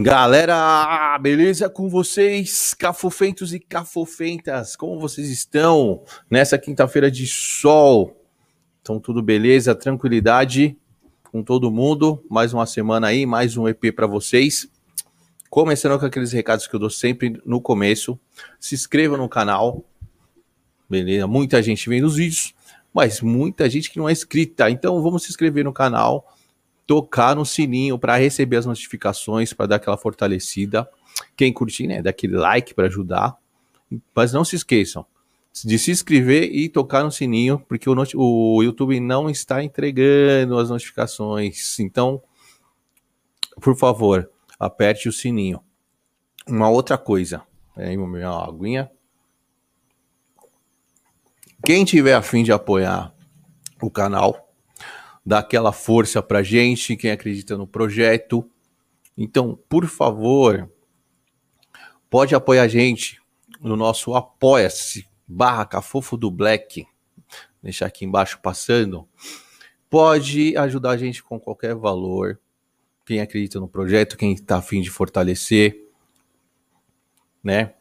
Galera, beleza com vocês? Cafofentos e cafofentas, como vocês estão nessa quinta-feira de sol? Então, tudo beleza, tranquilidade com todo mundo. Mais uma semana aí, mais um EP para vocês. Começando com aqueles recados que eu dou sempre no começo. Se inscreva no canal, beleza? Muita gente vem nos vídeos, mas muita gente que não é inscrita. Então, vamos se inscrever no canal tocar no sininho para receber as notificações, para dar aquela fortalecida. Quem curtir, né, dá aquele like para ajudar. Mas não se esqueçam de se inscrever e tocar no sininho, porque o, o YouTube não está entregando as notificações. Então, por favor, aperte o sininho. Uma outra coisa, aí minha aguinha. Quem tiver afim de apoiar o canal, dá aquela força pra gente, quem acredita no projeto. Então, por favor, pode apoiar a gente no nosso apoia-se barra Cafofo do Black. Deixar aqui embaixo passando. Pode ajudar a gente com qualquer valor. Quem acredita no projeto, quem está afim de fortalecer, né?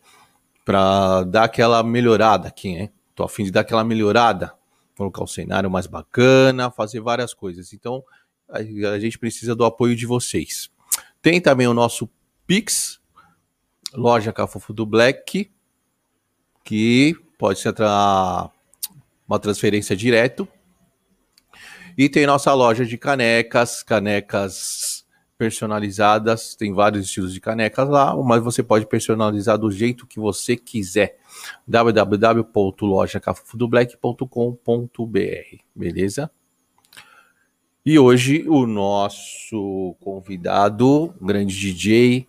Para dar aquela melhorada aqui, né? Tô afim de dar aquela melhorada colocar um cenário mais bacana, fazer várias coisas. Então, a, a gente precisa do apoio de vocês. Tem também o nosso Pix, loja Cafofo do Black, que pode ser uma transferência direto. E tem nossa loja de canecas, canecas personalizadas, tem vários estilos de canecas lá, mas você pode personalizar do jeito que você quiser. www.lojacafudoblack.com.br, beleza? E hoje o nosso convidado, grande DJ,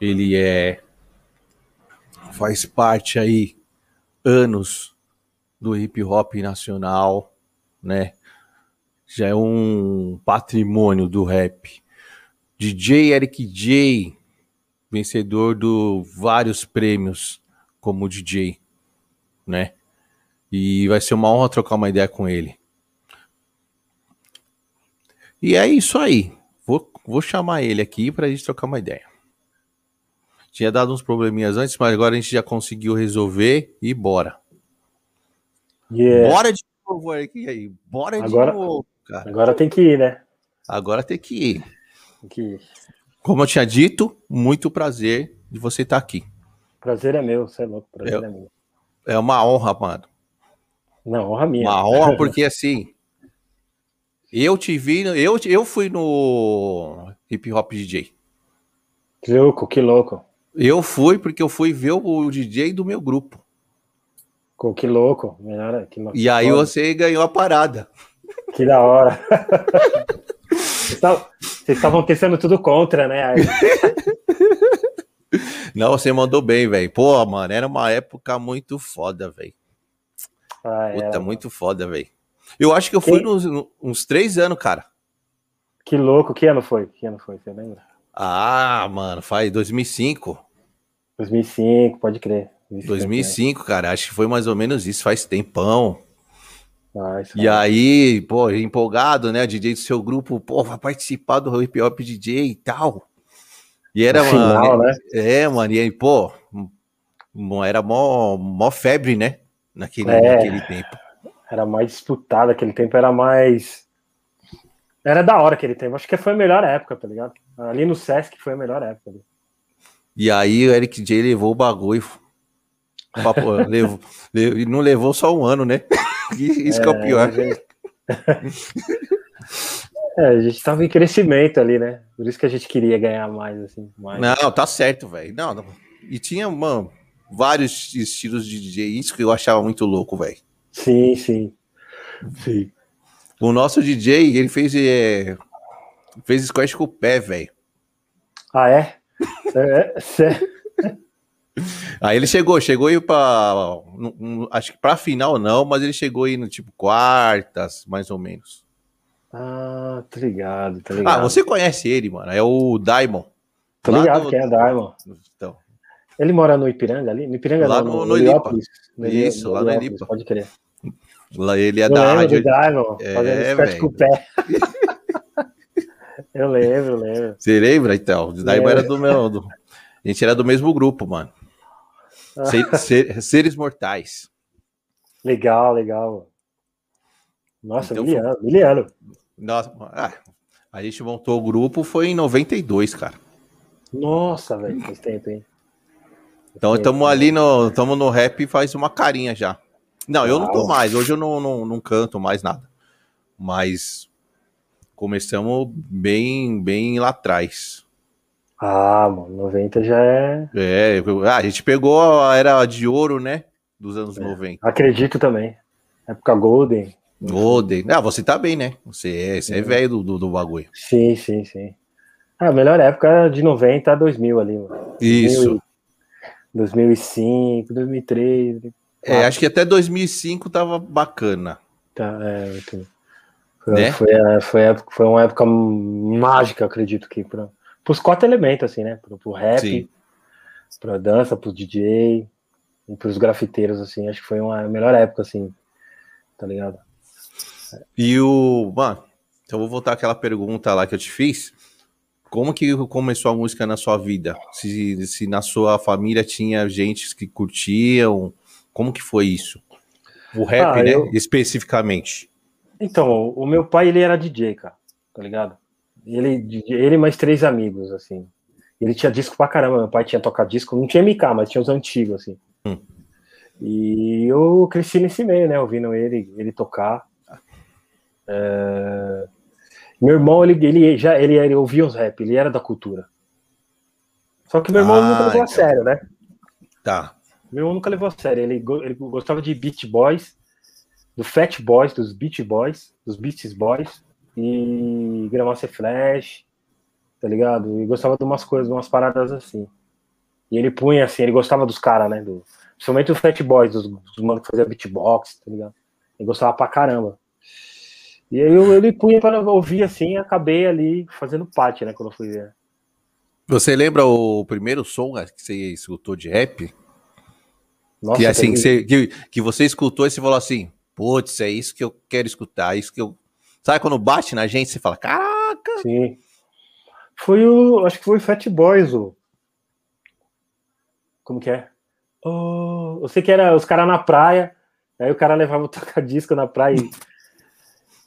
ele é faz parte aí anos do hip hop nacional, né? Já é um patrimônio do rap DJ Eric J, vencedor do vários prêmios como DJ, né? E vai ser uma honra trocar uma ideia com ele. E é isso aí. Vou, vou chamar ele aqui para a gente trocar uma ideia. Tinha dado uns probleminhas antes, mas agora a gente já conseguiu resolver e bora. Yeah. Bora de novo, Eric. E aí? Bora agora, de novo, cara. Agora tem que ir, né? Agora tem que ir. Que... Como eu tinha dito, muito prazer de você estar aqui. Prazer é meu, você é louco, prazer é, é meu. É uma honra, mano. Não, honra minha. Uma honra porque assim, eu te vi, eu, eu fui no Hip Hop DJ. Que louco, que louco. Eu fui porque eu fui ver o DJ do meu grupo. Que louco. Melhor, que e aí você ganhou a parada. Que da hora. Vocês estavam testando tudo contra, né? Não, você mandou bem, velho. Pô, mano, era uma época muito foda, velho. Ah, Puta, era, muito foda, velho. Eu acho que eu fui nos, uns três anos, cara. Que louco. Que ano foi? Que ano foi? Você lembra? Ah, mano, faz 2005. 2005, pode crer. 2005, 2005 cara. Acho que foi mais ou menos isso. Faz tempão. Ah, e aí, pô, empolgado, né? DJ do seu grupo, pô, vai participar do hip hop DJ e tal. E era, uma Final, né? É, mano, e aí, pô, era mó, mó febre, né? Naquele, é, naquele tempo. Era mais disputado, aquele tempo era mais. Era da hora aquele tempo. Acho que foi a melhor época, tá ligado? Ali no Sesc foi a melhor época. Ali. E aí o Eric J levou o bagulho. Papo, levou, não levou só um ano, né? Isso é, que é o pior. É, a gente tava em crescimento ali, né? Por isso que a gente queria ganhar mais, assim. Mais. Não, tá certo, velho. Não, não, E tinha, mano, vários estilos de DJ, isso que eu achava muito louco, velho. Sim, sim. Sim. O nosso DJ, ele fez, é, fez squash com o pé, velho. Ah, é? é, é Aí ele chegou, chegou aí pra. Acho que pra final não, mas ele chegou aí no tipo quartas, mais ou menos. Ah, tá ligado, tá ligado. Ah, você conhece ele, mano. É o Daimon. Tô ligado do... quem é Daimon. Então. Ele mora no Ipiranga ali? No Ipiranga lá não, no, no, no Isso, no lá no Elipa. Pode crer. Lá ele é Eu da rádio. Daimon, é, fazendo com o pé. Eu lembro, lembro. Você lembra, então? Daí era do meu. Do... A gente era do mesmo grupo, mano. Ser, ser, seres mortais. Legal, legal. Nossa, então, miliano, foi... miliano. Nossa, ah, a gente montou o grupo foi em 92, cara. Nossa, velho, faz tempo, hein? Então estamos ali no. Estamos no rap faz uma carinha já. Não, eu não tô mais. Hoje eu não, não, não canto mais nada. Mas começamos bem, bem lá atrás. Ah, mano, 90 já é. É, ah, a gente pegou a era de ouro, né? Dos anos é, 90. Acredito também. Época Golden. Golden. Ah, você tá bem, né? Você é, você é velho do, do, do, bagulho. Sim, sim, sim. Ah, a melhor época de 90 a 2000 ali, mano. Isso. 2005, 2003. É, acho que até 2005 tava bacana. Tá, é, foi, né? foi, é, foi, foi uma época mágica, acredito que, para os quatro elementos, assim, né? Pro, pro rap, Sim. pra dança, pro DJ e pros grafiteiros, assim. Acho que foi uma melhor época, assim, tá ligado? E o. Mano, então eu vou voltar àquela pergunta lá que eu te fiz. Como que começou a música na sua vida? Se, se na sua família tinha gente que curtiam, como que foi isso? O rap, ah, né? Eu... Especificamente. Então, o meu pai, ele era DJ, cara, tá ligado? Ele, ele mais três amigos, assim. Ele tinha disco pra caramba, meu pai tinha tocado disco, não tinha MK, mas tinha os antigos, assim. Hum. E eu cresci nesse meio, né, ouvindo ele, ele tocar. É... Meu irmão, ele, ele já ele, ele ouvia os rap, ele era da cultura. Só que meu irmão ah, nunca levou então. a sério, né? Tá. Meu irmão nunca levou a sério. Ele, ele gostava de Beat Boys, do Fat Boys, dos Beat Boys, dos Beats Boys, e Grandmaster Flash, tá ligado? E gostava de umas coisas, de umas paradas assim. E ele punha assim, ele gostava dos caras, né? Do, principalmente os Fat Boys, dos, dos manos que faziam beatbox, tá ligado? Ele gostava pra caramba. E aí eu, ele punha para ouvir assim e acabei ali fazendo parte, né, quando eu fui ver. Você lembra o primeiro som que você escutou de rap? Nossa, que assim, que você, que, que você escutou e você falou assim, putz, é isso que eu quero escutar, é isso que eu. Sabe quando bate na gente, você fala, caraca! Sim. Foi o. Acho que foi o Fat Boys, o. Como que é? Oh, eu sei que era os caras na praia, aí o cara levava o toca-disco na praia e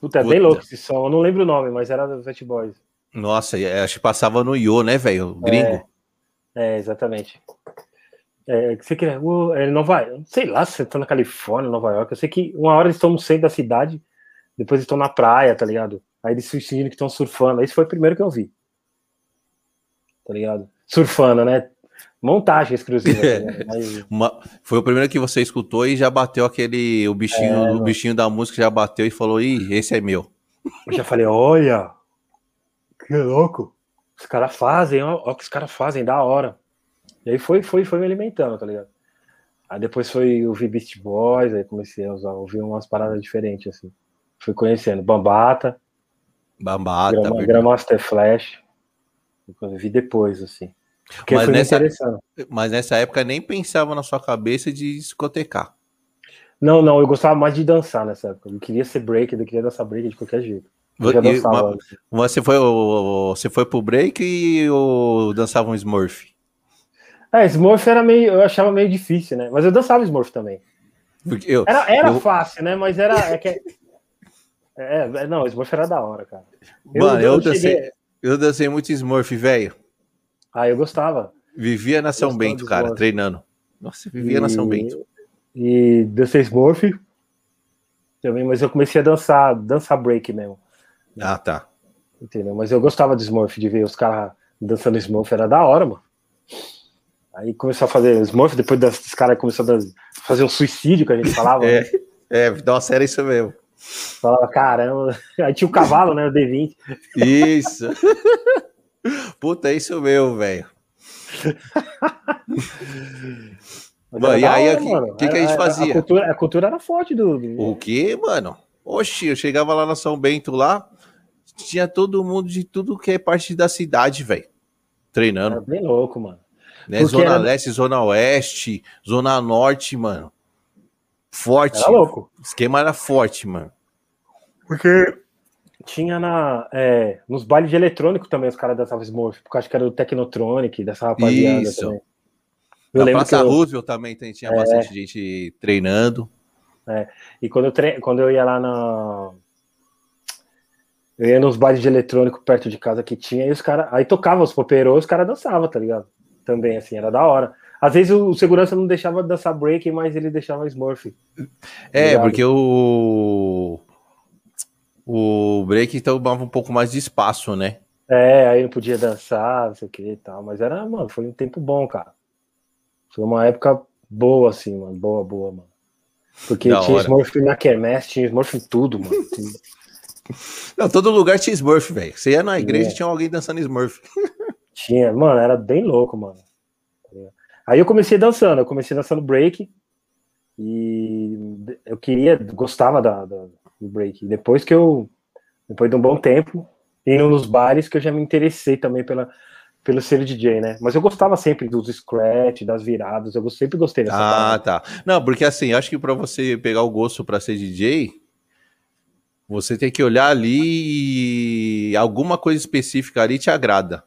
Puta, é Puta. bem louco esse som. Eu não lembro o nome, mas era do Fat Boys. Nossa, acho que passava no Yo, né, velho? Gringo. É, é exatamente. É, você quer, ele não vai, sei lá se você tá na Califórnia, Nova York. Eu sei que uma hora eles estão no centro da cidade, depois estão na praia, tá ligado? Aí eles fingindo que estão surfando. Esse foi o primeiro que eu vi. Tá ligado? Surfando, né? Montagem exclusiva. Né? Uma, foi o primeiro que você escutou e já bateu aquele. O bichinho, é, o bichinho da música já bateu e falou: Ih, esse é meu. Eu já falei: olha, que louco. Os caras fazem, ó, ó, que os caras fazem, da hora. E aí foi, foi, foi me alimentando, tá ligado? Aí depois foi ouvir Beast Boys, aí comecei a usar, ouvir umas paradas diferentes, assim. Fui conhecendo Bambata. Bambata. Grama, Grandmaster Flash. Vi depois, assim. Porque mas, nessa, mas nessa época nem pensava na sua cabeça de discotecar. Não, não, eu gostava mais de dançar nessa época. Eu queria ser break, eu queria dançar break de qualquer jeito. E, você foi você foi pro break e ou dançava um Smurf? É, Smurf era meio, eu achava meio difícil, né? Mas eu dançava Smurf também. Eu, era era eu... fácil, né? Mas era é que, é, é, não, Smurf era da hora, cara. Mano, eu, eu, dancei, cheguei... eu dancei muito Smurf, velho. Ah, eu gostava. Vivia na São Bento, cara, Smurf. treinando. Nossa, vivia e, na São Bento. E dancei Smurf também, mas eu comecei a dançar, dançar break mesmo. Ah, tá. Entendeu? Mas eu gostava de Smurf, de ver os caras dançando Smurf, era da hora, mano. Aí começou a fazer Smurf, depois dos caras começaram a fazer um suicídio que a gente falava. é, né? é, nossa, era isso mesmo. Falava, caramba. Aí tinha o cavalo, né? O D20. Isso. Puta, é isso mesmo, velho. Mano, e aí, o que, que, a gente fazia? A cultura, a cultura era forte do, O que, mano? Oxi, eu chegava lá na São Bento lá, tinha todo mundo de tudo que é parte da cidade, velho. Treinando. Era bem louco, mano. Né? Zona era... Leste, Zona Oeste, Zona Norte, mano. Forte. Era louco. O esquema era forte, mano. Porque Tinha na, é, nos bailes de eletrônico também os caras dançavam Smurf, porque acho que era do Technotronic, dessa rapaziada Isso. também. Na lembro Praça eu- Roosevelt também tem- tinha É. bastante gente treinando. E quando eu, tre... quando eu ia lá na. Eu ia nos bailes de eletrônico perto de casa que tinha, e os caras. Aí tocava os poperô, os caras dançavam, tá ligado? Também, assim, era da hora. Às vezes o segurança não deixava dançar break, mas ele deixava Smurf. É, Obrigado. porque o. O break tomava um pouco mais de espaço, né? É, aí não podia dançar, não sei o que e tal. Mas era, mano, foi um tempo bom, cara. Foi uma época boa, assim, mano. Boa, boa, mano. Porque Da tinha hora. Smurf na quermesse, tinha Smurf em tudo, mano. Não, todo lugar tinha Smurf, velho. Você ia na igreja e tinha alguém dançando Smurf. Tinha, mano, era bem louco, mano. Aí eu comecei dançando, eu comecei dançando break e eu queria, gostava da, da- do break. Depois que eu, depois de um bom tempo, indo nos bares, que eu já me interessei também pela, pelo ser DJ, né? Mas eu gostava sempre dos scratch, das viradas, eu sempre gostei dessa Ah, parada. tá. Não, porque assim, acho que pra você pegar o gosto pra ser DJ, você tem que olhar ali e alguma coisa específica ali te agrada.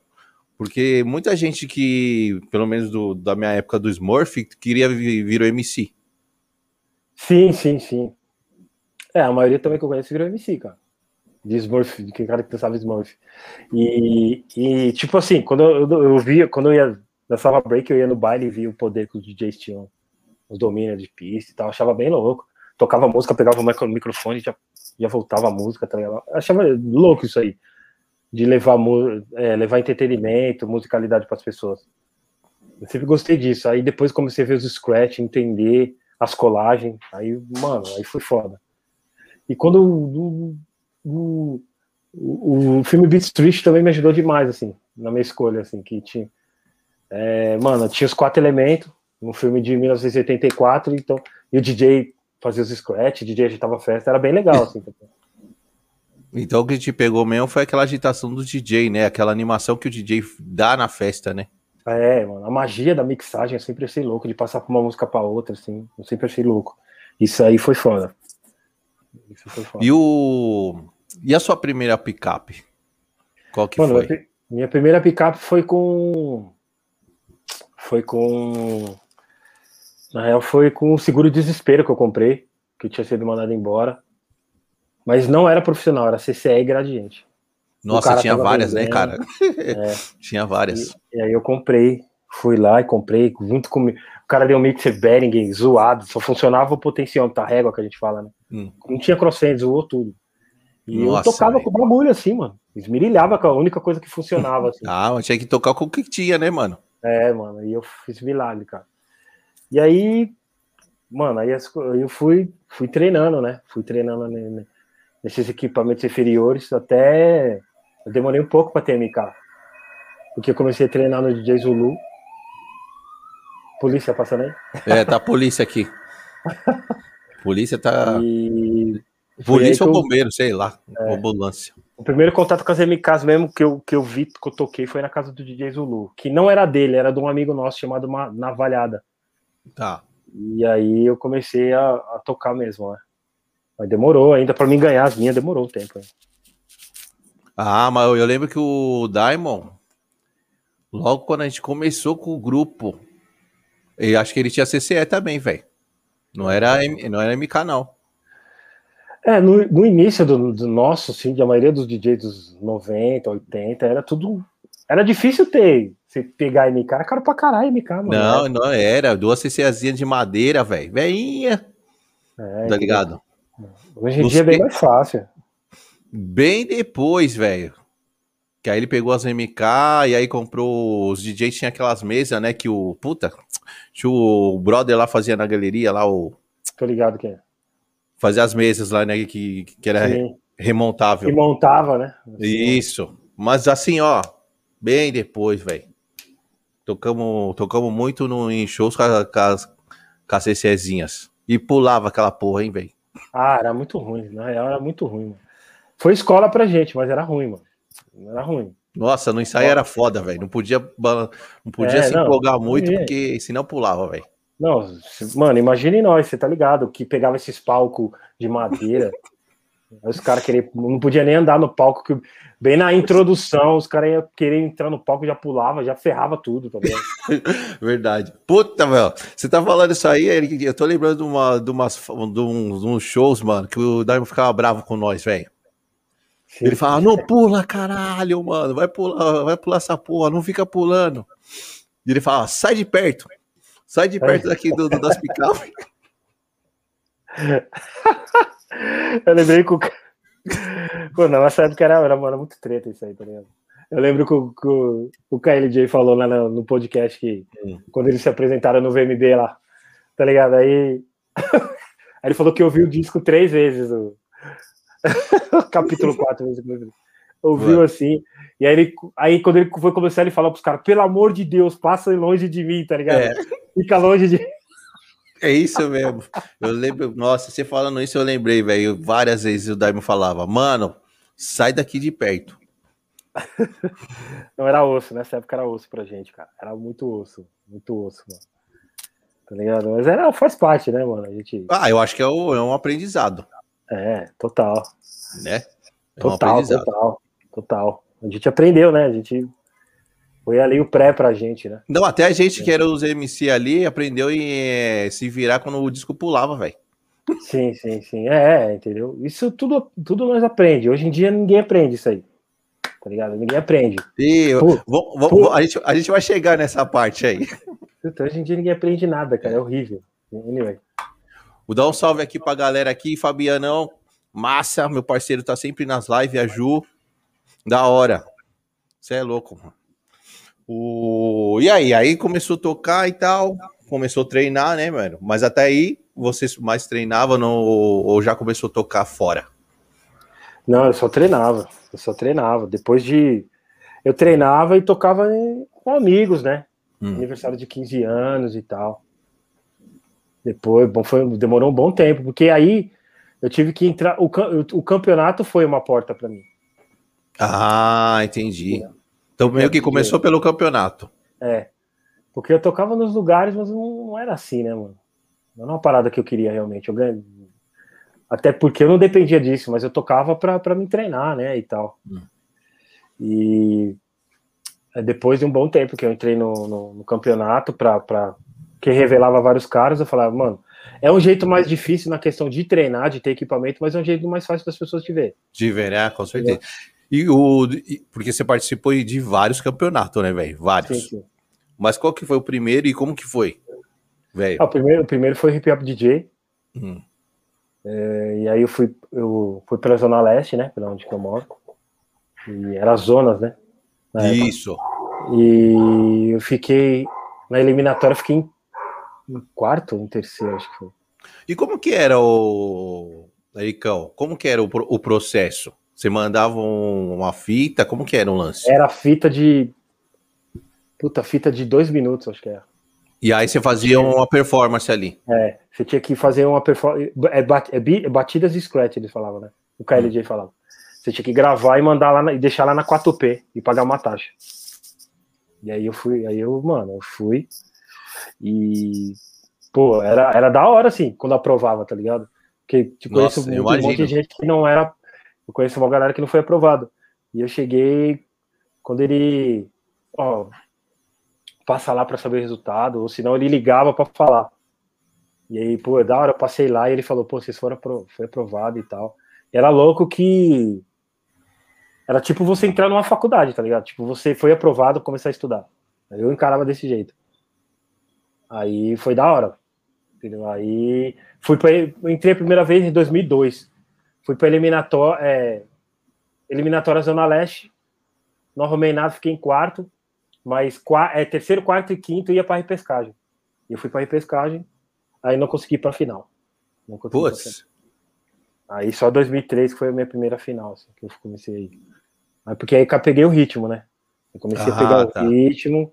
Porque muita gente que, pelo menos do- da minha época do Smurf, queria vi- vir o MC. Sim, sim, sim. É, a maioria também que eu conheço virou MC, cara. De Smurf, de que cara que dançava Smurf. E, e tipo assim, quando eu, eu, eu via, quando eu ia dançava break, eu ia no baile e via o poder que os DJs tinham, os domínios de pista e tal, achava bem louco. Tocava música, pegava o micro- microfone e já, já voltava a música, tá ligado? Achava louco isso aí. De levar, é, levar entretenimento, musicalidade para as pessoas. Eu sempre gostei disso. Aí depois comecei a ver os scratch, entender as colagens. Aí, mano, aí foi foda. E quando o, o, o, o filme Beat Street também me ajudou demais, assim, na minha escolha, assim, que tinha. é, mano, tinha os quatro elementos, um filme de 1984, então, e o DJ fazia os scratch, o DJ agitava a festa, era bem legal, assim. Então o que te pegou mesmo foi aquela agitação do DJ, né? Aquela animação que o DJ dá na festa, né? É, mano, a magia da mixagem eu sempre achei louco, de passar por uma música pra outra, assim, eu sempre achei louco. Isso aí foi foda. E o. E a sua primeira picape? Qual que Mano, foi? minha pri- minha primeira picape foi com. Foi com. Na real, foi com o seguro desespero que eu comprei, que eu tinha sido mandado embora. Mas não era profissional, era CCE gradiente. Nossa, tinha várias, né, vendendo. cara? É. tinha várias. E, e aí eu comprei, fui lá e comprei, junto com. O cara deu um mixer Behringer zoado, só funcionava o potenciômetro, a régua que a gente fala, né? Hum. Não tinha crossfade, zoou tudo. E Nossa, eu tocava velho. com o bagulho assim, mano. Esmirilhava com a única coisa que funcionava, assim. Ah, mas tinha que tocar com o que tinha, né, mano? É, mano, e eu fiz milagre, cara. E aí, mano, aí eu fui, fui treinando, né? Fui treinando ne- ne- nesses equipamentos inferiores até. Eu demorei um pouco pra ter MK. Porque eu comecei a treinar no DJ Zulu. Polícia passando aí. É, tá a polícia aqui. Polícia tá. E. Polícia ou eu- bombeiro, sei lá. Ambulância. O primeiro contato com as MKs mesmo que eu, que eu vi, que eu toquei, foi na casa do DJ Zulu. Que não era dele, era de um amigo nosso chamado Ma- Navalhada. Tá. E aí eu comecei a, a tocar mesmo, né? Mas demorou ainda pra mim ganhar as minhas, demorou um tempo. né? Ah, mas eu lembro que o Diamond, logo quando a gente começou com o grupo, eu acho que ele tinha CCE também, velho. Não era, não era MK, não. É, no, no início do, do nosso, assim, de a maioria dos DJs dos 90, 80, era tudo. Era difícil ter. Você pegar MK, era caro pra caralho MK, mano. Não, não era. Duas CCEzinhas de madeira, velho. Veinha, É, tá ligado? Hoje em dia é bem mais fácil. Bem depois, velho. Que aí ele pegou as MK e aí comprou. Os DJs tinham aquelas mesas, né? Que o. Puta, que o brother lá fazia na galeria, lá, o. Tô ligado que é. Fazia as mesas lá, né? Que, que era Sim. remontável. E montava, né? Isso. Mas assim, ó, bem depois, velho. Tocamos, tocamos muito no, em shows com, a- com as, com as CCzinhas. E pulava aquela porra, hein, velho. Ah, era muito ruim. Na real, era muito ruim, mano. Foi escola pra gente, mas era ruim, mano. Era ruim. Nossa, no ensaio era foda, velho. Não podia, não podia É, se não, empolgar muito, podia. porque senão pulava, velho. Não, mano, imagine nós, você tá ligado? Que pegava esses palcos de madeira os caras queriam, não podia nem andar no palco, que bem na introdução, os caras iam querer entrar no palco, já pulava, já ferrava tudo também. Verdade. Puta, velho. Você tá falando isso aí, eu tô lembrando de, uma, de, umas, de, uns, de uns shows, mano, que o Daimon ficava bravo com nós, velho. Ele fala, não pula, caralho, mano, vai pular, vai pular essa porra, não fica pulando. E ele fala, sai de perto, sai de perto daqui do, do das picape. Eu lembrei que o. Pô, nessa época era, era, era muito treta isso aí, tá ligado? Eu lembro que o, que o, o KLJ falou lá no, no podcast que hum. quando eles se apresentaram no VMB lá, tá ligado? Aí, aí ele falou que ouviu o disco três vezes, o, capítulo 4, ouviu Ué. assim, e aí, ele, aí quando ele foi começar, ele falou pros caras, pelo amor de Deus, passa longe de mim, tá ligado? É. Fica longe de é isso mesmo. Eu lembro, nossa, você falando isso, eu lembrei, velho. Várias vezes o Daimon falava, mano, sai daqui de perto. Não era osso, nessa época era osso pra gente, cara. Era muito osso, muito osso, mano. Tá ligado? Mas era, faz parte, né, mano? A gente... Ah, eu acho que é, o, é um aprendizado. É, total. Né? É total, total, total. A gente aprendeu, né? A gente foi ali o pré pra gente, né? Não, até a gente é. que era os MC ali aprendeu em é, se virar quando o disco pulava, velho. Sim, sim, sim. É, é, entendeu? Isso tudo, tudo nós aprende. Hoje em dia ninguém aprende isso aí. Tá ligado? Ninguém aprende. E, pô, vou, vou, a, gente, a gente vai chegar nessa parte aí. Então, hoje em dia ninguém aprende nada, cara. É horrível. Anyway. Vou dar um salve aqui pra galera aqui, Fabianão. Massa, meu parceiro tá sempre nas lives, a Ju. Da hora. Você é louco, mano. O... E aí, aí começou a tocar e tal, começou a treinar, né, mano? Mas até aí, você mais treinava no... ou já começou a tocar fora? Não, eu só treinava, eu só treinava. Depois de. Eu treinava e tocava com amigos, né? Hum. Aniversário de 15 anos e tal. Depois, bom, foi, demorou um bom tempo, porque aí eu tive que entrar. O, o campeonato foi uma porta para mim. Ah, entendi. Então meio que começou pelo campeonato. É. Porque eu tocava nos lugares, mas não, era assim, né, mano? Não era uma parada que eu queria realmente. Eu ganhei... Até porque eu não dependia disso, mas eu tocava para me treinar, né, e tal. Hum. E depois de um bom tempo que eu entrei no, no, no campeonato para que revelava vários caras, eu falava, mano, é um jeito mais difícil na questão de treinar, de ter equipamento, mas é um jeito mais fácil das pessoas te ver. De ver, né? Com certeza. E o, porque você participou de vários campeonatos, né, velho? Vários. Sim, sim. Mas qual que foi o primeiro e como que foi, velho? Ah, o, primeiro, o primeiro foi Hip Hop DJ. Hum. É, e aí eu fui, eu fui pela Zona Leste, né? Pela onde que eu moro. E era zonas, né? Isso. Época. E eu fiquei na eliminatória, fiquei em, em quarto, em terceiro, acho que foi. E como que era o Ericão? Como que era o, o processo? Você mandava uma fita? Como que era o lance? Era fita de. Puta, fita de dois minutos, acho que era. E aí você fazia uma performance ali. É, você tinha que fazer uma performance. É, bat... é, é batidas de scratch, eles falavam, né? O KLJ hum. falava. Você tinha que gravar e mandar lá na... e deixar lá na 4P e pagar uma taxa. E aí eu fui, aí eu, mano, eu fui. E. Pô, era, era da hora, assim, quando aprovava, tá ligado? Porque tipo, Nossa, conheço um monte de gente que não era eu conheço uma galera que não foi aprovado. E eu cheguei quando ele, ó, passa lá para saber o resultado, ou senão ele ligava para falar. E aí, pô, da hora, eu passei lá e ele falou, pô, vocês foram apro foi aprovado e tal. E era louco que era tipo você entrar numa faculdade, tá ligado? Tipo, você foi aprovado, começar a estudar. Eu encarava desse jeito. Aí foi da hora. Entendeu? Aí fui para entrei a primeira vez em 2002. Fui para eliminatória, é, eliminatória Zona Leste. Não arrumei nada, fiquei em quarto. Mas é, terceiro, quarto e quinto ia para repescagem. E eu fui para repescagem, aí não consegui para final. Putz. Aí só 2003 que foi a minha primeira final, assim, que eu comecei aí. Porque aí eu peguei o ritmo, né? Eu comecei ah, a pegar tá. o ritmo,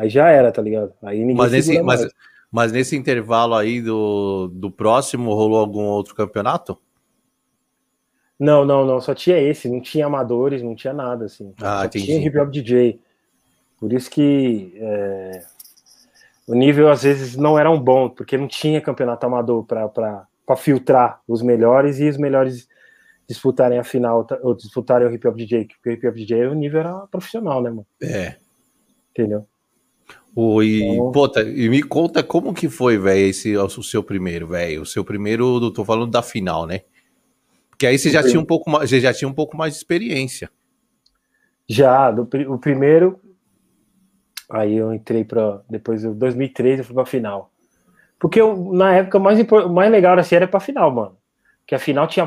aí já era, tá ligado? Aí ninguém mas nesse, mas, mas nesse intervalo aí do, do próximo, rolou algum outro campeonato? Não, não, não, só tinha esse, não tinha amadores, não tinha nada, assim. Ah, só entendi. tinha hip hop DJ. Por isso que é, o nível às vezes não era um bom, porque não tinha campeonato amador para filtrar os melhores e os melhores disputarem a final, ou disputarem o Hip Hop DJ, porque o Hip Hop DJ o nível era profissional, né, mano? É. Entendeu? O, e, então... pô, tá, e me conta como que foi, velho, esse o seu primeiro, velho. O seu primeiro, tô falando da final, né? Porque aí você já tinha um pouco mais, você já tinha um pouco mais de experiência. Já, do, o primeiro, aí eu entrei para depois de 2003 eu fui para final. Porque eu, na época mais mais legal assim era para final, mano. Que a final tinha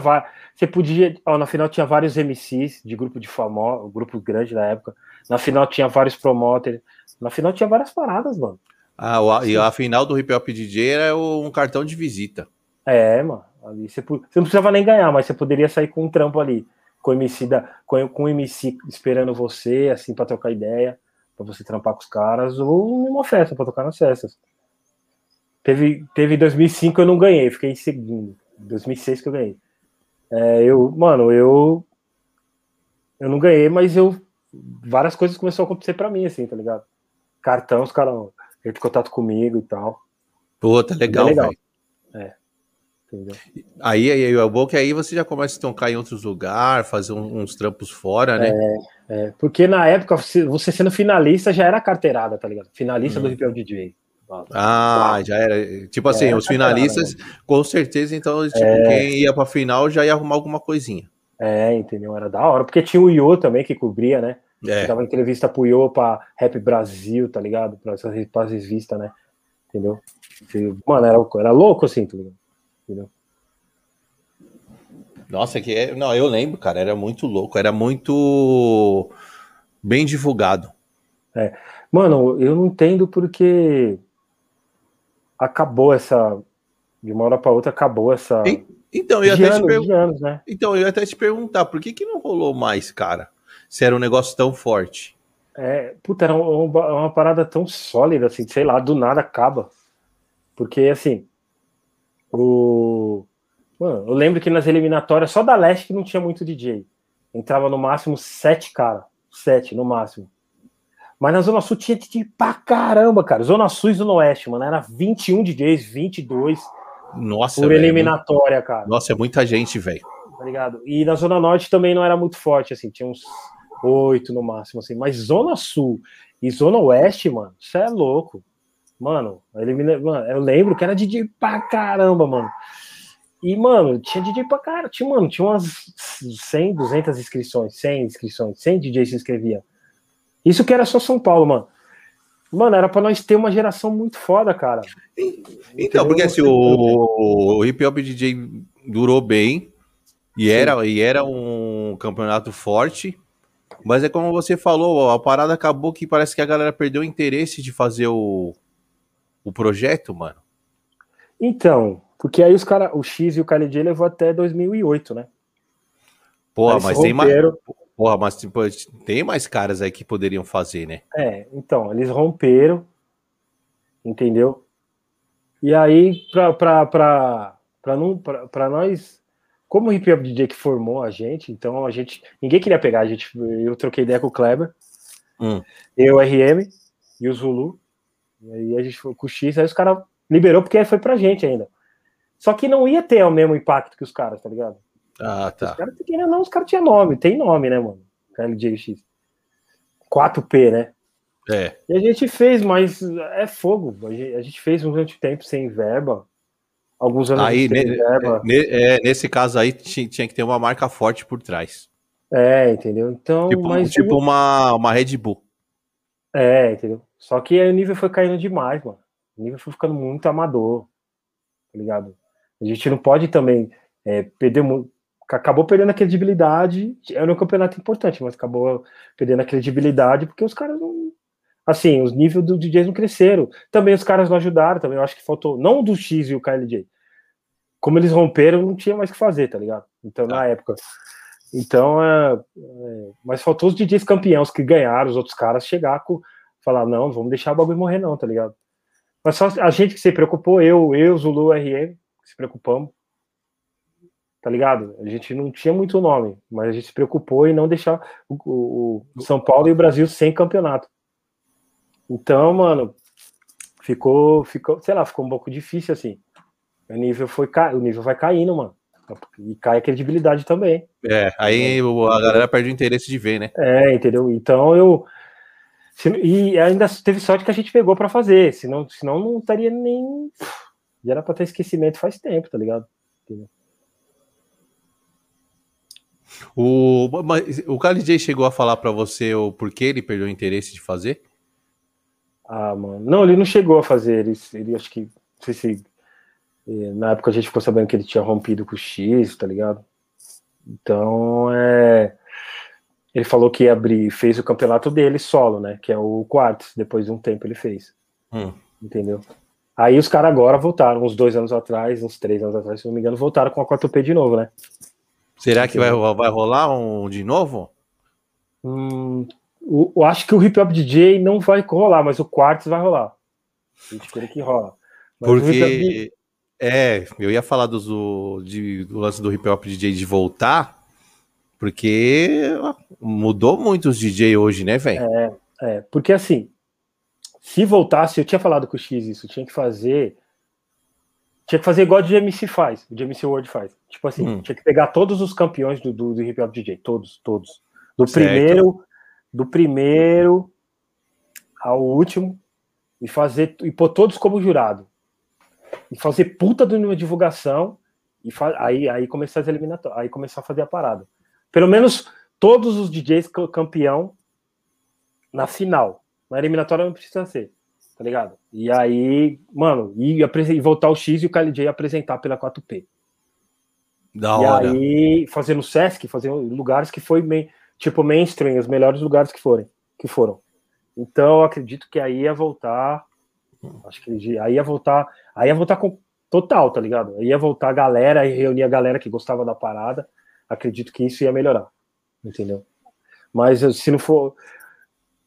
você podia, ó, na final tinha vários MCs de grupo de famoso, grupo grande na época. Na final tinha vários promoters. Na final tinha várias paradas, mano. Ah, o, e a final do Hip Hop DJ era um cartão de visita. É, mano. Ali você, você não precisava nem ganhar, mas você poderia sair com um trampo ali com o MC, da, com, com o MC esperando você, assim, para trocar ideia, para você trampar com os caras, ou numa festa, para tocar nas festas. Teve, teve 2005 eu não ganhei, fiquei em segundo. 2006 que eu ganhei. É, eu, mano, eu eu não ganhei, mas eu várias coisas começaram a acontecer para mim, assim, tá ligado? Cartão, os caras entram em contato comigo e tal. Pô, tá legal, legal. É. Entendeu? Aí, aí é bom que aí você já começa a tocar em outros lugares, fazer uns trampos fora, né? É, é, porque na época, você sendo finalista já era carteirada, tá ligado? Finalista hum. do Hip DJ. Ah, já era. Tipo assim, era os finalistas, com certeza, então, tipo, é... quem ia pra final já ia arrumar alguma coisinha. É, entendeu? Era da hora. Porque tinha o Iô também que cobria, né? É. Dava entrevista pro Iô pra Rap Brasil, tá ligado? Pra essas revistas, né? Entendeu? Mano, era, era louco assim, tá ligado? Entendeu? Nossa, que é, não, eu lembro, cara, era muito louco, era muito bem divulgado. É. Mano, eu não entendo porque acabou essa de uma hora para outra acabou essa Então, eu ia até anos, te anos, né? Então, eu até te perguntar, por que que não rolou mais, cara? Se era um negócio tão forte. É, puta, era uma, uma parada tão sólida assim, sei lá, do nada acaba. Porque assim, o. Mano, eu lembro que nas eliminatórias, só da leste que não tinha muito DJ. Entrava no máximo sete, cara. Sete, no máximo. Mas na Zona Sul tinha DJ pra caramba, cara. Zona Sul e Zona Oeste, mano. Era 21 DJs, 22. Nossa, Por véio, eliminatória, cara. Nossa, é muita gente, velho. Tá ligado? E na Zona Norte também não era muito forte, assim. Tinha uns oito no máximo, assim. Mas Zona Sul e Zona Oeste, mano, isso é louco. Mano, elimina... mano, eu lembro que era DJ pra caramba, mano. E, mano, tinha DJ pra caramba. Tinha, mano, tinha umas 100, 200 inscrições, 100 inscrições, 100 DJs se inscrevia. Isso que era só São Paulo, mano. Mano, era pra nós ter uma geração muito foda, cara. Então, porque assim, o, o hip hop DJ durou bem e era, e era um campeonato forte. Mas é como você falou, a parada acabou que parece que a galera perdeu o interesse de fazer o, o projeto, mano? Então, porque aí os caras, o X e o KLJ levou até 2008, né? Porra, mas tem mais. Porra, mas tipo, tem mais caras aí que poderiam fazer, né? É, então, eles romperam, entendeu? E aí, pra, pra, pra, pra, não, pra, pra nós, como o Hip Hop DJ que formou a gente, então a gente, ninguém queria pegar, a gente, eu troquei ideia com o Kleber, hum. eu, RM e o Zulu, e aí a gente foi com o X, aí os caras liberou porque foi pra gente ainda. Só que não ia ter o mesmo impacto que os caras, tá ligado? Ah, tá. Os caras, não, os caras tinham nome, tem nome, né, mano? KLJX. 4P, né? É. E a gente fez, mas é fogo. A gente fez um tempo sem verba. Alguns anos aí, sem ne, verba. Ne, é, nesse caso aí tinha, tinha que ter uma marca forte por trás. É, entendeu? Então, tipo, mas tipo uma, uma Red Bull. É, entendeu? Só que aí o nível foi caindo demais, mano. O nível foi ficando muito amador, tá ligado? A gente não pode também é, perder muito. Acabou perdendo a credibilidade. Era um campeonato importante, mas acabou perdendo a credibilidade porque os caras não. Assim, os níveis do DJs não cresceram. Também os caras não ajudaram. Também eu acho que faltou. Não do X e o KLJ. Como eles romperam, não tinha mais o que fazer, tá ligado? Então, na tá. época. Então, é, é, mas faltou os DJs campeões que ganharam, os outros caras chegar com falar, não, vamos deixar o bagulho morrer, não, tá ligado? Mas só a gente que se preocupou, eu, eu, Zulu, RM, se preocupamos. Tá ligado? A gente não tinha muito nome, mas a gente se preocupou em não deixar o, o, São Paulo e o Brasil sem campeonato. Então, mano, ficou, ficou, sei lá, ficou um pouco difícil assim. O nível foi o nível vai caindo, mano. E cai a credibilidade também. É, aí a galera perde o interesse de ver, né? É, entendeu? Então eu. E ainda teve sorte que a gente pegou para fazer, senão, senão não estaria nem. Já era pra ter esquecimento faz tempo, tá ligado? Entendeu? O, o KLJ chegou a falar para você o porquê ele perdeu o interesse de fazer? Ah, mano. Não, ele não chegou a fazer. Ele, ele acho que. Não sei se. Eh, na época a gente ficou sabendo que ele tinha rompido com o X, tá ligado? Então, é. Ele falou que ia abrir, fez o campeonato dele solo, né? Que é o quartos, depois de um tempo ele fez. Hum. Entendeu? Aí os caras agora voltaram, uns dois anos atrás, uns três anos atrás, se não me engano, voltaram com a 4P de novo, né? Será que vai, vai rolar um de novo? Hum, eu acho que o Hip Hop DJ não vai rolar, mas o Quartz vai rolar. A gente quer que rola. Mas Porque, é, eu ia falar do, de, do lance do Hip Hop DJ de voltar, porque mudou muito os DJ hoje, né, velho? É, é, porque assim, se voltasse, eu tinha falado com o X isso, tinha que fazer. Tinha que fazer igual o GMC faz, o GMC World faz. Tipo assim, hum. tinha que pegar todos os campeões do, do, do hip hop DJ, todos, todos. Do certo. primeiro, do primeiro ao último, e fazer e pôr todos como jurado. E fazer puta de uma divulgação e aí, aí começar as eliminatórias, aí começar a fazer a parada. Pelo menos todos os DJs campeão na final. Na eliminatória não precisa ser, tá ligado? E aí, mano, e, e voltar o X e o KLJ apresentar pela 4P. Da e hora. aí, fazendo Sesc, fazendo lugares que foi meio, tipo mainstream, os melhores lugares que forem, que foram. Então, eu acredito que aí ia voltar. Acho que aí ia voltar. Aí ia voltar com total, tá ligado? Aí ia voltar a galera e reunir a galera que gostava da parada. Acredito que isso ia melhorar. Entendeu? Mas se não for.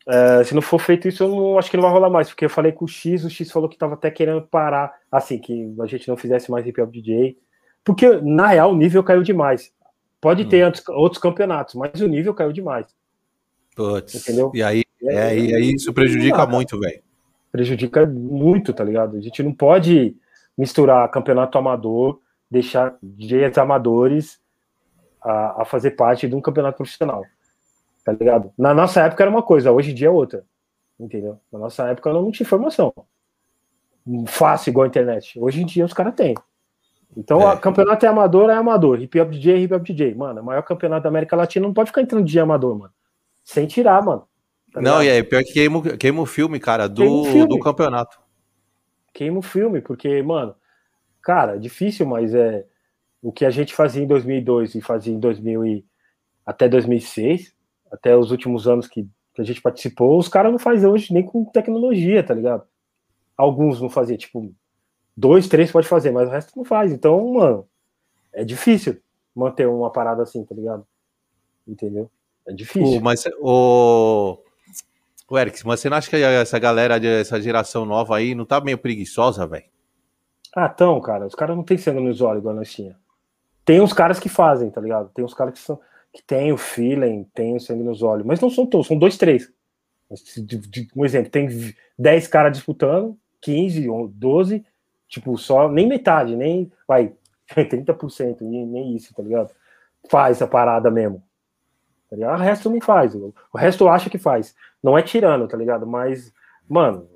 É, se não for feito isso, eu não, acho que não vai rolar mais, porque eu falei com o X, o X falou que tava até querendo parar, assim, que a gente não fizesse mais hip hop DJ, porque na real o nível caiu demais. Pode hum. ter outros, outros, campeonatos, mas o nível caiu demais. Putz, entendeu? E aí, é, e aí isso prejudica ah, muito, velho. Prejudica muito, tá ligado? A gente não pode misturar campeonato amador, deixar DJs amadores a, a fazer parte de um campeonato profissional tá ligado? Na nossa época era uma coisa, hoje em dia é outra, entendeu? Na nossa época não tinha informação fácil igual a internet. Hoje em dia os caras têm. Então, é. campeonato é amador, é amador. Hip Hop DJ é hip hop DJ. Mano, o maior campeonato da América Latina não pode ficar entrando de amador, mano. Sem tirar, mano. Tá não, e aí, pior que queima, queima o filme, cara, do, filme. do campeonato. Queima o filme, porque, mano, cara, é difícil, mas é o que a gente fazia em 2002 e fazia em 2000 e até 2006, até os últimos anos que, que a gente participou, os caras não fazem hoje nem com tecnologia, tá ligado? Alguns não faziam, tipo, dois, três pode fazer, mas o resto não faz. Então, mano, é difícil manter uma parada assim, tá ligado? Entendeu? É difícil. mas o. O Eric, mas você não acha que essa galera, essa geração nova aí, não tá meio preguiçosa, velho? Ah, então, cara, os caras não tem sangue nos olhos igual nós tinha. Tem uns caras que fazem, tá ligado? Tem uns caras que são que tem o feeling, tem o sangue nos olhos, mas não são todos, são dois, três. Um exemplo, tem 10 caras disputando, 15 ou 12, tipo, só nem metade, nem vai 30%, nem, nem isso, tá ligado? Faz a parada mesmo. Tá ligado? O resto não faz. O resto acha que faz. Não é tirando, tá ligado? Mas, mano,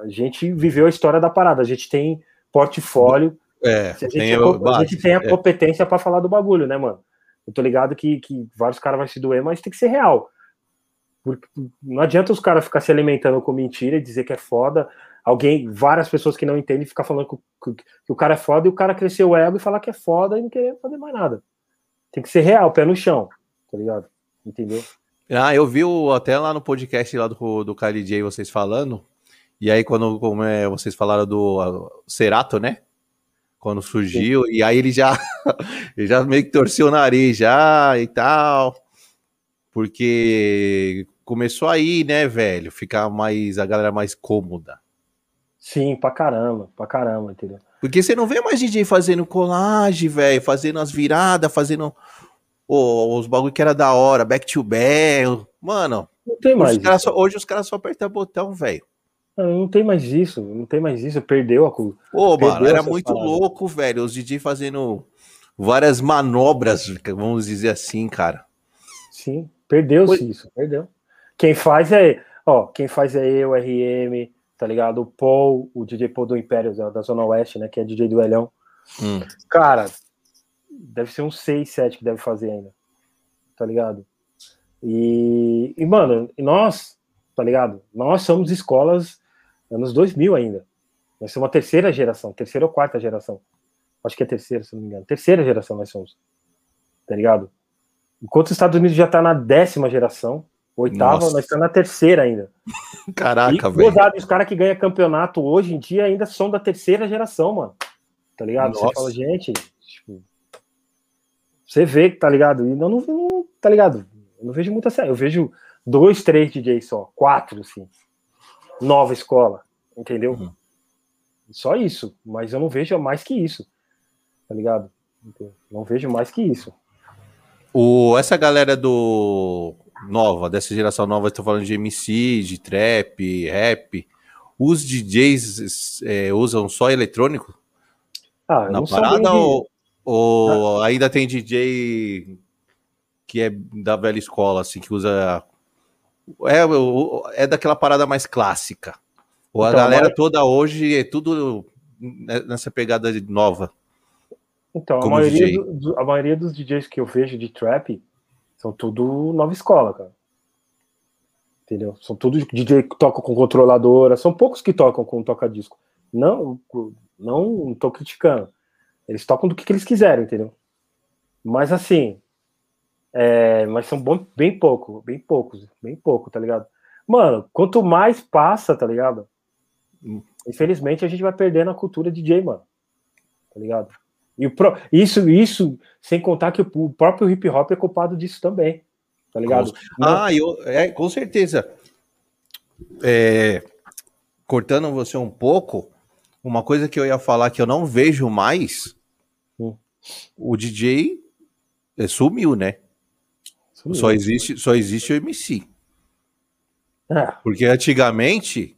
a gente viveu a história da parada. A gente tem portfólio. É, a, gente, tem, a, a gente tem a é. competência para falar do bagulho, né, mano? Eu tô ligado que, que vários caras vão se doer, mas tem que ser real. Porque não adianta os caras ficar se alimentando com mentira e dizer que é foda. Alguém, várias pessoas que não entendem, ficar falando que, que, que o cara é foda e o cara cresceu o ego e falar que é foda e não querer fazer mais nada. Tem que ser real, pé no chão, tá ligado? Entendeu? Ah, eu vi o, até lá no podcast lá do, do Kylie J vocês falando. E aí, quando como é, vocês falaram do Cerato, né? Quando surgiu, Sim. e aí ele já, ele já meio que torceu o nariz já e tal, porque começou aí, né, velho, ficar mais, a galera mais cômoda. Sim, pra caramba, pra caramba, entendeu? Porque você não vê mais DJ fazendo colagem, velho, fazendo as viradas, fazendo oh, os bagulho que era da hora, back to back, mano. Não tem mais. Os só, hoje os caras só apertam botão, velho. Não, tem mais isso, não tem mais isso, perdeu a Ô, mano, era muito parada. louco, velho. Os DJ fazendo várias manobras, vamos dizer assim, cara. Sim, perdeu-se isso, perdeu. Quem faz é, ó, quem faz é eu, RM, tá ligado? O Paul, o DJ Paul do Império, da, da Zona Oeste, né, que é DJ do Elhão. Hum. Cara, deve ser uns 6, 7 que deve fazer ainda, tá ligado? E, e mano, nós, tá ligado? Nós somos escolas anos 2000 ainda. Nós somos a terceira geração, terceira ou quarta geração. Acho que é terceira, se não me engano. Terceira geração nós somos. Tá ligado? Enquanto os Estados Unidos já tá na décima geração, oitava, Nossa. nós estamos na terceira ainda. Caraca, velho. Os caras que ganham campeonato hoje em dia ainda são da terceira geração, mano. Tá ligado? Nossa. Você fala, gente, tipo, você vê que tá ligado? E não, não tá ligado? Eu não vejo muita série. Eu vejo dois, três DJs só, quatro, assim. Nova escola, entendeu? Uhum. Só isso, mas eu não vejo mais que isso, tá ligado? Não vejo mais que isso. O, essa galera do nova, dessa geração nova, estou falando de MC, de trap, rap, os DJs é, usam só eletrônico? Ah, na parada ou, ou ah. ainda tem DJ que é da velha escola, assim, que usa. É, é daquela parada mais clássica. Ou a então, galera mas... toda hoje é tudo nessa pegada nova. Então, a maioria, do, a maioria dos DJs que eu vejo de trap são tudo nova escola, cara. Entendeu? São todos DJ que tocam com controladora, são poucos que tocam com toca-disco. Não, não tô criticando. Eles tocam do que, que eles quiserem, entendeu? Mas assim, é, mas são bom, bem pouco, bem poucos, bem pouco, tá ligado? Mano, quanto mais passa, tá ligado? Infelizmente a gente vai perdendo a cultura DJ, mano. Tá ligado? E o pro, isso, isso, sem contar que o próprio hip hop é culpado disso também. Tá ligado? Com, ah, eu, é, com certeza. É, cortando você um pouco, uma coisa que eu ia falar que eu não vejo mais, hum. o DJ é, sumiu, né? Sumiu. Só existe, só existe o MC. É. Porque antigamente,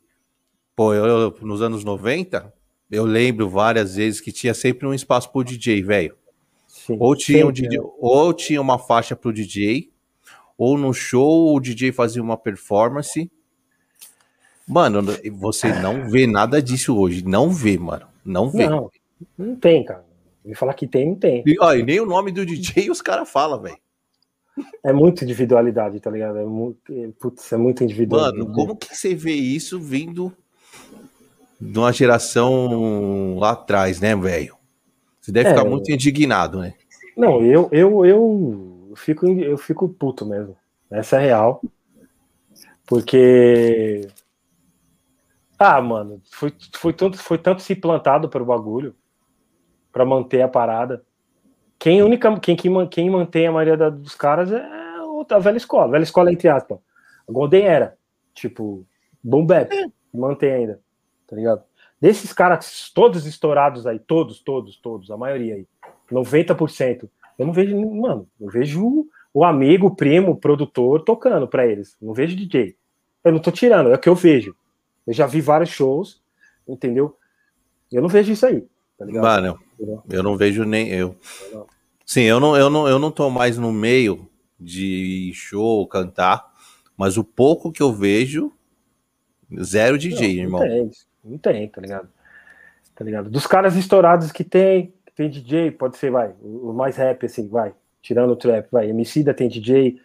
pô, eu, nos anos 90, eu lembro várias vezes que tinha sempre um espaço pro DJ, velho. Ou tinha, um DJ, né? ou tinha uma faixa pro DJ, ou no show o DJ fazia uma performance. Mano, você não vê nada disso hoje. Não vê, mano. Não vê. Não, não tem, cara. Me falar que tem, não tem. E, ó, e nem o nome do DJ os caras falam, velho. É muita individualidade, tá ligado? É muito, putz, é muito individual. Mano, como que você vê isso vindo de uma geração lá atrás, né, velho? Você deve é, ficar muito indignado, né? Não, eu, eu, eu fico, eu fico puto mesmo. Essa é real. Porque. Ah, mano, foi, foi, tanto, foi tanto se plantado para o bagulho para manter a parada. Quem, única, quem, quem, quem mantém a maioria dos caras é a velha escola. A velha escola, entre aspas. A Golden era. Tipo, boom bap. É. Mantém ainda tá ligado? Desses caras todos estourados aí, todos, todos, todos, a maioria aí, 90%, eu não vejo, mano, eu vejo o amigo, o primo, o produtor tocando para eles, não vejo DJ. Eu não tô tirando, é o que eu vejo. Eu já vi vários shows, entendeu? Eu não vejo isso aí, tá ligado? Mano, eu não vejo nem eu. Sim, eu não, eu não, eu não tô mais no meio de show, cantar, mas o pouco que eu vejo, zero DJ, não, irmão. Não tem. Não tem, tá ligado? Tá ligado? Dos caras estourados que tem, tem DJ, pode ser, vai, o mais rap, assim, vai, tirando o trap, vai, Emicida tem DJ,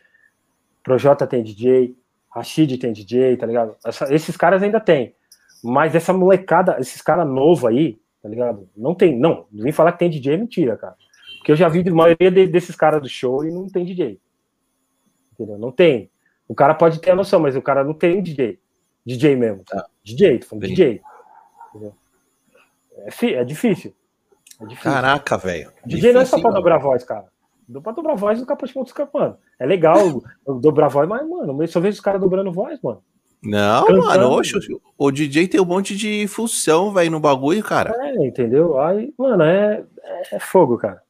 Projota tem DJ, Rashid tem DJ, tá ligado? Essa, esses caras ainda tem. Mas essa molecada, esses caras novos aí, tá ligado? Não tem, não, vem falar que tem DJ, é mentira, cara. Porque eu já vi a maioria de, desses caras do show e não tem DJ. Entendeu? Não tem. O cara pode ter a noção, mas o cara não tem DJ. DJ mesmo. Tá? DJ, tô falando Sim. DJ. É, é, difícil. É difícil. Caraca, velho. DJ não é só pra dobrar voz, cara. Dou pra dobrar voz no Capote dos mano. É legal dobrar voz, mas, mano, eu só vejo os caras dobrando voz, mano. Não, Cantando. mano, oxe, o DJ tem um monte de função, velho, no bagulho, cara. É, entendeu? Aí, mano, é, é fogo, cara.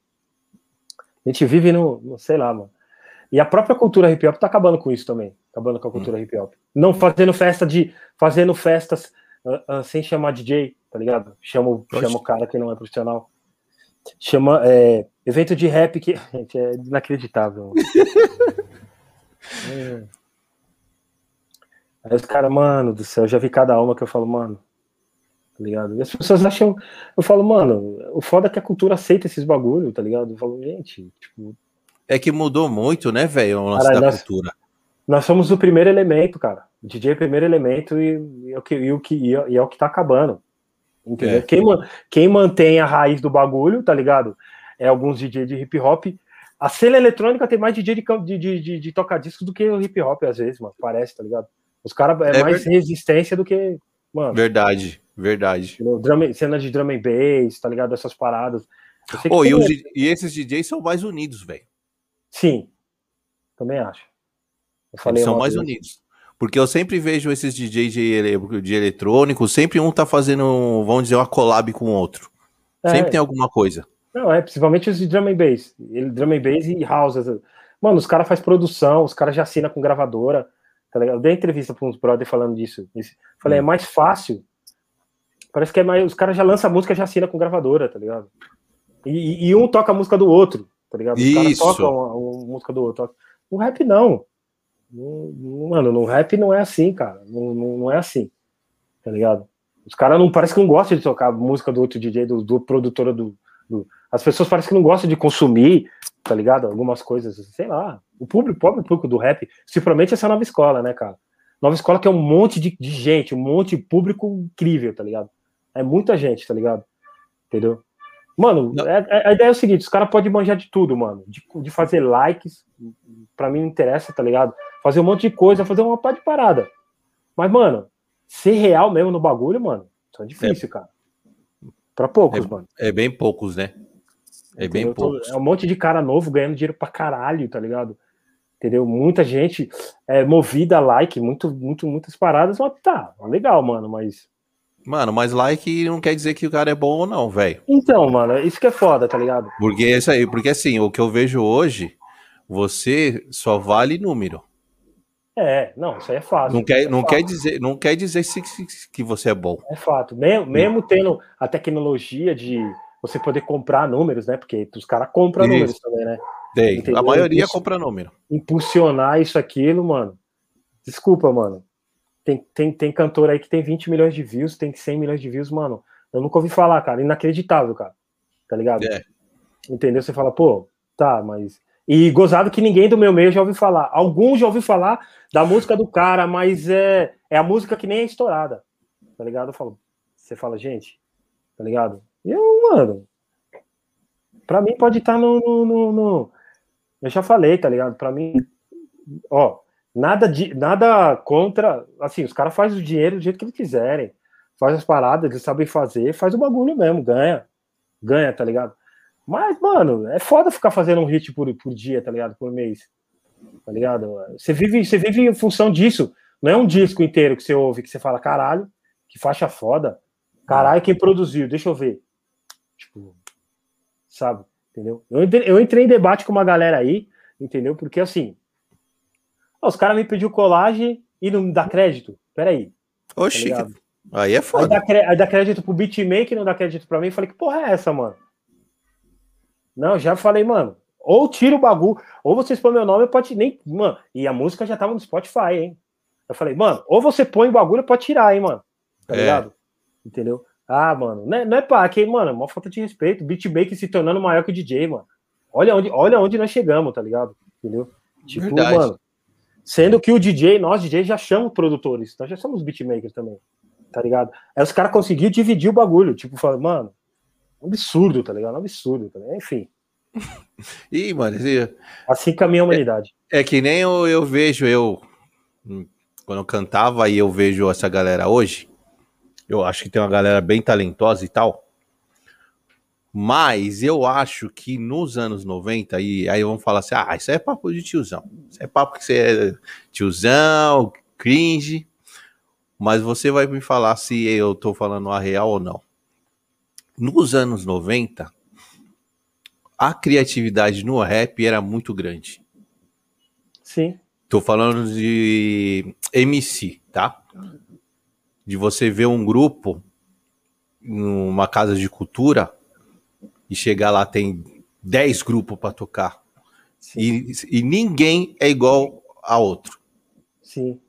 A gente vive no, no, sei lá, mano. E a própria cultura hip hop tá acabando com isso também. Acabando com a cultura hum. hip hop. Não fazendo festa de. Fazendo festas uh, uh, sem chamar DJ, tá ligado? Chama, chama o cara que não é profissional. Chama. É, evento de rap que. Gente, é inacreditável. é. Aí os caras, mano do céu, eu já vi cada alma que eu falo, mano. Tá ligado? E as pessoas acham. Eu falo, mano, o foda é que a cultura aceita esses bagulho, tá ligado? Eu falo, gente, tipo. É que mudou muito, né, velho, o lance da nós, cultura. Nós somos o primeiro elemento, cara. O DJ é o primeiro elemento e, e, é o que, e, o que, e é o que tá acabando. Entendeu? É. Quem, quem mantém a raiz do bagulho, tá ligado? É alguns DJ de hip hop. A cena eletrônica tem mais DJ de, de, de, de, tocar discos do que o hip hop, às vezes, mano. Parece, tá ligado? Os caras é, é, mais verdade. resistência do que. Mano. Verdade, verdade. Drum, cena de drum and bass, tá ligado? Essas paradas. Oh, e, e, esses DJs são mais unidos, velho. Sim, também acho. Eles são mais vez. unidos. Porque eu sempre vejo esses DJs de, de eletrônico, sempre um tá fazendo, vamos dizer, uma collab com o outro. É. Sempre tem alguma coisa. Não, é, principalmente os de drum and bass. Ele, drum and bass e houses. Mano, os caras fazem produção, os caras já assinam com gravadora. Tá ligado? Eu dei entrevista para uns brother falando disso. Falei, hum. é mais fácil. Parece que é mais. Os caras já lançam a música já assina com gravadora, tá ligado? E, e, um toca a música do outro, tá ligado? Os caras tocam a, a, música do outro. O rap não. Mano, no rap não é assim, cara. Não, não, não é assim. Tá ligado? Os caras não parece que não gostam de tocar a música do outro DJ, do, do produtor do, do, As pessoas parecem que não gostam de consumir, tá ligado? Algumas coisas, sei lá. O público, o próprio público do rap, promete essa nova escola, né, cara? Nova escola que é um monte de, de gente, um monte de público incrível, tá ligado? É muita gente, tá ligado? Entendeu? Mano, é, é, a ideia é o seguinte: os caras podem manjar de tudo, mano. De, de fazer likes, pra mim não interessa, tá ligado? Fazer um monte de coisa, fazer uma par de parada. Mas, mano, ser real mesmo no bagulho, mano, isso é difícil, é. cara. Pra poucos, é, mano. É bem poucos, né? É bem poucos. É um monte de cara novo ganhando dinheiro pra caralho, tá ligado? Entendeu? Muita gente é, movida a like, muito, muito, muitas paradas. Mas tá, legal, mano, mas. Mano, mas like não quer dizer que o cara é bom ou não, velho. Então, mano, isso que é foda, tá ligado? Porque é isso aí, porque assim, o que eu vejo hoje, você só vale número. É, não, isso aí é fácil. Não quer, é não quer dizer, não quer dizer se, se, que você é bom. É fato. Mesmo, mesmo tendo a tecnologia de você poder comprar números, né? Porque os caras compram isso. números também, né? Tem. Entendeu? A maioria compra número. Impulsionar isso, aquilo, mano. Desculpa, mano. Tem, tem, tem cantor aí que tem 20 milhões de views, tem 100 milhões de views, mano. Eu nunca ouvi falar, cara. Inacreditável, cara. Tá ligado? É. Entendeu? Você fala, pô, tá, mas. E gozado que ninguém do meu meio já ouviu falar. Alguns já ouviu falar da música do cara, mas é, é a música que nem é estourada. Tá ligado? Eu falo, você fala, gente, tá ligado? E eu, mano, pra mim pode estar tá no, no, no, no, Eu já falei, tá ligado? Pra mim, ó, nada, de, nada contra. Assim, os caras fazem o dinheiro do jeito que eles quiserem. Faz as paradas, eles sabem fazer, faz o bagulho mesmo, ganha. Ganha, tá ligado? Mas, mano, é foda ficar fazendo um hit por, por dia, tá ligado? Por mês. Tá ligado? Você vive, você vive em função disso. Não é um disco inteiro que você ouve, que você fala, caralho, que faixa foda. Caralho, quem produziu? Deixa eu ver. Tipo, sabe? Entendeu? Eu eu entrei em debate com uma galera aí, entendeu? Porque assim, os caras me pediu colagem e não dá crédito. Peraí. Oxi, tá aí é foda. Aí dá, aí dá crédito pro beatmaker, não dá crédito pra mim. Eu falei, que porra é essa, mano? Não, já falei, mano. Ou tira o bagulho, ou você põe meu nome, pode nem. Mano, e a música já tava no Spotify, hein? Eu falei, mano, ou você põe o bagulho, pode tirar, hein, mano. Tá é. ligado? Entendeu? Ah, mano, não é, não é pá, que, mano, é uma falta de respeito. Beatmaker se tornando maior que o DJ, mano. Olha onde, olha onde nós chegamos, tá ligado? Entendeu? Tipo, Verdade. mano. Sendo que o DJ, nós DJ já chamamos produtores, nós já somos beatmakers também, tá ligado? Aí os caras conseguiram dividir o bagulho, tipo, falando, mano, um absurdo, tá ligado? Um absurdo, tá ligado? Enfim. Ih, mano, assim caminha a humanidade. É, é que nem eu, eu vejo, eu, quando eu cantava e eu vejo essa galera hoje, eu acho que tem uma galera bem talentosa e tal. Mas eu acho que nos anos 90, e aí vamos falar assim: ah, isso é papo de tiozão. Isso é papo que você é tiozão, cringe. Mas você vai me falar se eu tô falando a real ou não. Nos anos 90, a criatividade no rap era muito grande. Sim. Tô falando de MC, tá? de você ver um grupo numa casa de cultura e chegar lá tem 10 grupos para tocar. E, e ninguém é igual a outro. Sim.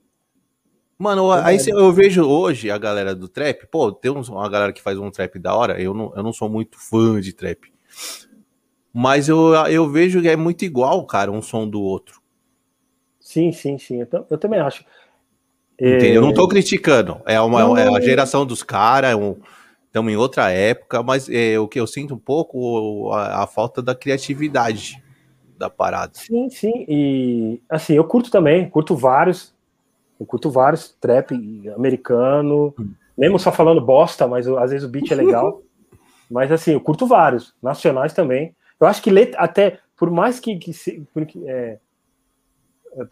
Mano, aí eu vejo hoje a galera do trap, pô, tem uma galera que faz um trap da hora, eu não, eu não sou muito fã de trap. Mas eu, eu vejo que é muito igual, cara, um som do outro. Sim, sim, sim. Eu, eu também acho. Entendeu? Eu não tô criticando. É, uma, não, é a geração dos caras, é um, estamos em outra época, mas é, o que eu sinto um pouco a, a, falta da criatividade da parada. Sim, sim. E assim, eu curto também, curto vários. Eu curto vários, trap americano, hum. mesmo só falando bosta, mas às vezes o beat é legal. mas assim, eu curto vários, nacionais também. Eu acho que até, por mais que, que, se, é,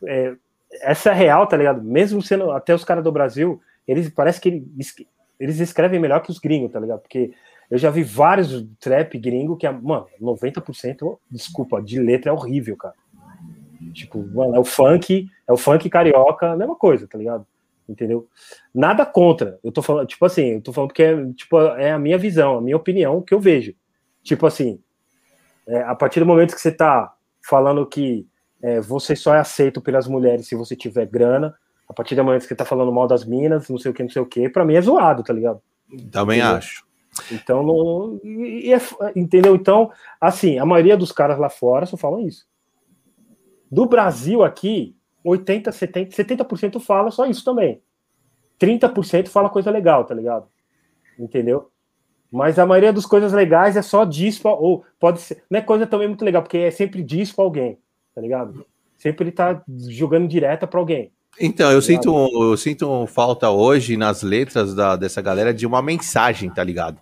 é, essa é real, tá ligado? Mesmo sendo até os caras do Brasil, eles parece que eles, eles escrevem melhor que os gringos, tá ligado? Porque eu já vi vários trap gringo que, é, mano, 90%, desculpa, de letra é horrível, cara. Tipo, mano, é o funk, é o funk carioca, mesma coisa, tá ligado? Entendeu? Nada contra. Eu tô falando, tipo assim, eu tô falando porque é, tipo, é a minha visão, a minha opinião, o que eu vejo. Tipo assim, é, a partir do momento que você tá falando que é, você só é aceito pelas mulheres se você tiver grana, a partir do momento que você tá falando mal das minas, não sei o que, não sei o que, pra mim é zoado, tá ligado? Também entendeu? acho. Então, não, e, é, entendeu? Então, assim, a maioria dos caras lá fora só falam isso. Do Brasil aqui, 80, 70, 70% fala só isso também. 30% fala coisa legal, tá ligado? Entendeu? Mas a maioria das coisas legais é só disso, ou pode ser. Não é coisa também muito legal, porque é sempre disso pra alguém, tá ligado? Sempre ele tá jogando direta para alguém. Então, eu sinto, eu sinto falta hoje nas letras da, dessa galera de uma mensagem, tá ligado?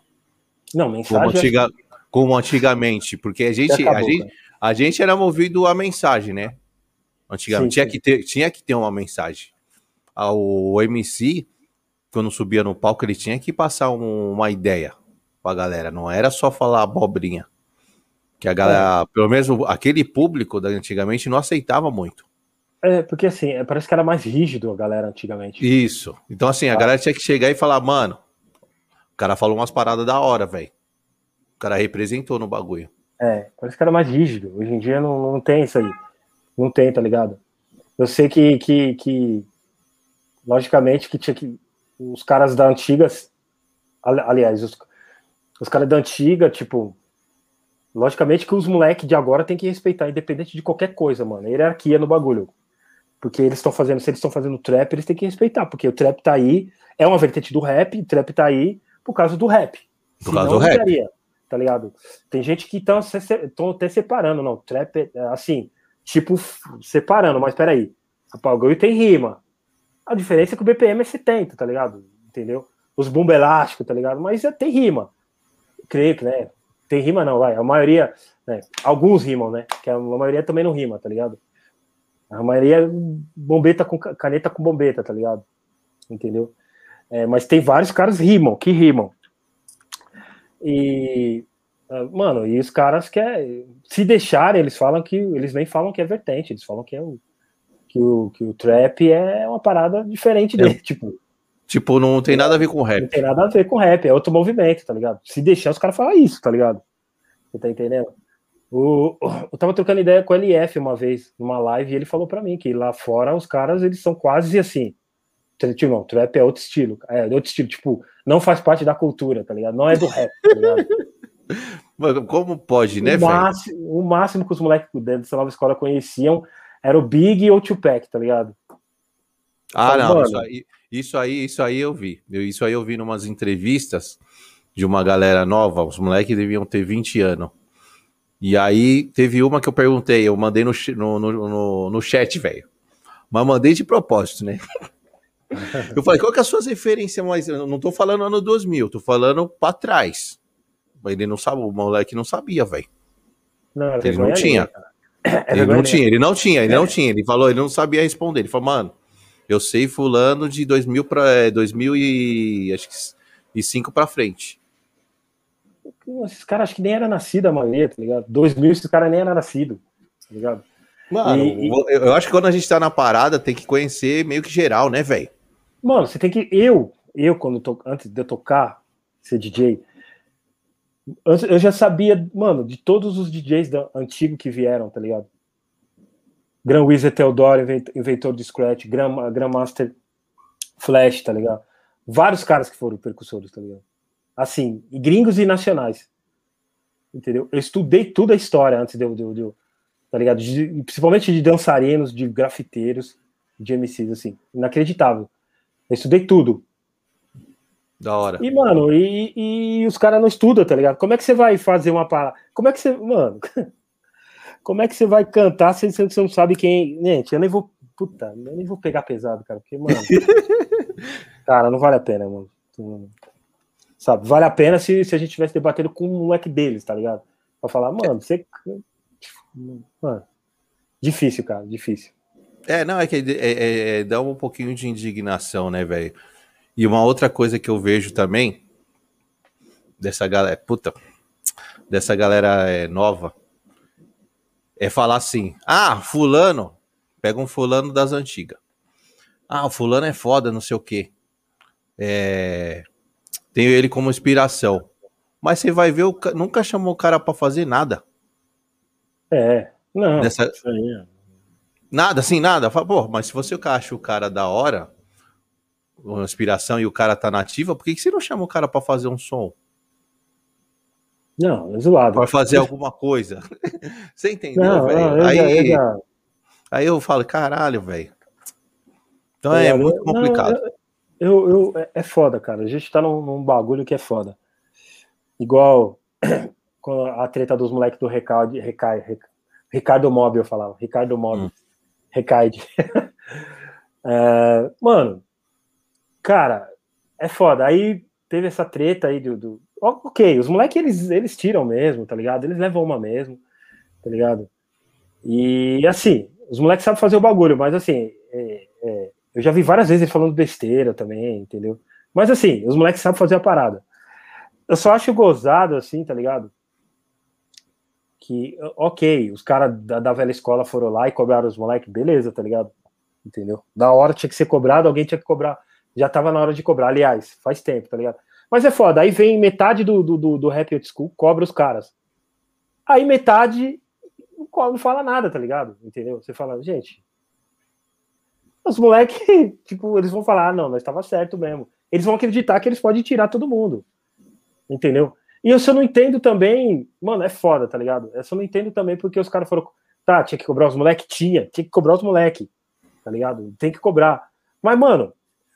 Não, mensagem. Como, antiga, como antigamente, porque a gente, acabou, a, gente, a gente era movido a mensagem, né? Antigamente sim, tinha, sim. Que ter, tinha que ter uma mensagem. Ah, o MC, quando subia no palco, ele tinha que passar um, uma ideia pra galera, não era só falar abobrinha. Que a galera, é. pelo menos aquele público da antigamente não aceitava muito. É, porque assim, é, parece que era mais rígido a galera antigamente. Isso. Então, assim, a ah. galera tinha que chegar e falar, mano, o cara falou umas paradas da hora, velho. O cara representou no bagulho. É, parece que era mais rígido. Hoje em dia não, não tem isso aí. Não tem, tá ligado? Eu sei que, que, que logicamente, que tinha que. Os caras da antiga. Aliás, os, os caras da antiga, tipo. Logicamente que os moleques de agora tem que respeitar, independente de qualquer coisa, mano. Hierarquia no bagulho. Porque eles estão fazendo, se eles estão fazendo trap, eles têm que respeitar, porque o trap tá aí, é uma vertente do rap, o trap tá aí, por causa do rap. Por causa do rap. Daria, tá ligado? Tem gente que estão até separando, não. Trap, é, assim, tipo, separando, mas peraí. O bagulho tem rima. A diferença é que o BPM é 70, tá ligado? Entendeu? Os bumbo elástico, tá ligado? Mas é, tem rima. Creio que, né? Tem rima não, vai. A maioria, né? Alguns rimam, né? Que a maioria também não rima, tá ligado? A maioria é bombeta com caneta com bombeta, tá ligado? Entendeu? É, mas tem vários caras rimam, que rimam. E, ah, mano, e os caras que é, se deixarem, eles falam que, eles nem falam que é vertente, eles falam que é o, que o, que o trap é uma parada diferente dele, é, tipo. Tipo, não tem nada a ver com rap. Não tem nada a ver com rap, é outro movimento, tá ligado? Se deixar, os caras falam isso, tá ligado? Você tá entendendo? O, eu tava trocando ideia com o LF uma vez, numa live, e ele falou para mim que lá fora os caras, eles são quase assim, Tipo, não, trap é outro estilo. É outro estilo, tipo, não faz parte da cultura, tá ligado? Não é do rap, tá ligado? Mano, como pode, né, o máximo, o máximo que os moleques dessa nova escola conheciam era o Big ou o Tupac, tá ligado? Ah, não, isso aí, isso aí, isso aí eu vi. Isso aí eu vi numas entrevistas de uma galera nova, os moleques deviam ter 20 anos. E aí teve uma que eu perguntei, eu mandei no, no, no, no chat, velho. Mas mandei de propósito, né? Eu falei, qual que é as suas referências mais. Eu não tô falando ano 2000, tô falando pra trás. Ele não sabe, o moleque não sabia, velho. Ele não tinha. É ele não tinha, ele não tinha, ele é. não tinha. Ele falou, ele não sabia responder. Ele falou, mano, eu sei fulano de 2000 para 2000 e acho que e 5 para frente. Esses caras acho que nem era nascido a maioria, tá ligado? 2000 esses caras nem era nascido, tá ligado? Mano, e, eu acho que quando a gente tá na parada tem que conhecer meio que geral, né, velho? Mano, você tem que. Eu, eu, quando tô, antes de eu tocar, ser DJ, Eu já sabia, mano, de todos os DJs antigos que vieram, tá ligado? Grand Wizard Theodore, inventor de Scratch, Grand, Grandmaster Flash, tá ligado? Vários caras que foram percussores, tá ligado? Assim, gringos e nacionais. Entendeu? Eu estudei toda a história antes de eu, de, de, tá ligado? De, principalmente de dançarinos, de grafiteiros, de MCs, assim. Inacreditável. Eu estudei tudo. Da hora. E, mano, e, e os caras não estudam, tá ligado? Como é que você vai fazer uma parada? Como é que você. Mano. Como é que você vai cantar se você não sabe quem. Gente, eu nem vou. Puta, eu nem vou pegar pesado, cara. Porque, mano. cara, não vale a pena, mano. Sabe? Vale a pena se, se a gente tivesse debatendo com um moleque deles, tá ligado? Pra falar, mano, você. Mano, difícil, cara, difícil. É, não, é que é, é, é, dá um pouquinho de indignação, né, velho? E uma outra coisa que eu vejo também dessa galera, puta, dessa galera é, nova, é falar assim: ah, fulano, pega um fulano das antigas. Ah, o fulano é foda, não sei o quê. É, tenho ele como inspiração. Mas você vai ver, o, nunca chamou o cara para fazer nada. É, não. Dessa... É. Nada, assim, nada. Fala, pô, mas se você acha o cara da hora, uma inspiração e o cara tá nativa, por que, que você não chama o cara para fazer um som? Não, é zoado. Para fazer alguma coisa. você entendeu, velho? Aí, eu aí eu falo, caralho, velho. Então é, é muito complicado. Não, eu, eu, é, é foda, cara. A gente tá num, num bagulho que é foda. Igual com a treta dos moleques do Recai, Recai, Ricardo Mob, eu falava. Ricardo Mob. Hum. Recaide. é, mano, cara, é foda. Aí teve essa treta aí do. do... Ok, os moleques eles, eles tiram mesmo, tá ligado? Eles levam uma mesmo, tá ligado? E assim, os moleques sabem fazer o bagulho, mas assim, é, é, eu já vi várias vezes ele falando besteira também, entendeu? Mas assim, os moleques sabem fazer a parada. Eu só acho gozado, assim, tá ligado? Que, ok, os caras da, da velha escola foram lá e cobraram os moleques, beleza, tá ligado? Entendeu? Da hora tinha que ser cobrado, alguém tinha que cobrar já tava na hora de cobrar. Aliás, faz tempo, tá ligado? Mas é foda. Aí vem metade do, do, do Rap Old School, cobra os caras. Aí metade não fala nada, tá ligado? Entendeu? Você fala, gente. Os moleques, tipo, eles vão falar, ah, não, nós estava certo mesmo. Eles vão acreditar que eles podem tirar todo mundo. Entendeu? E eu só não entendo também, mano, é foda, tá ligado? Eu só não entendo também porque os caras foram, tá, tinha que cobrar os moleques? Tinha, tinha que cobrar os moleques, tá ligado? Tem que cobrar. Mas, mano,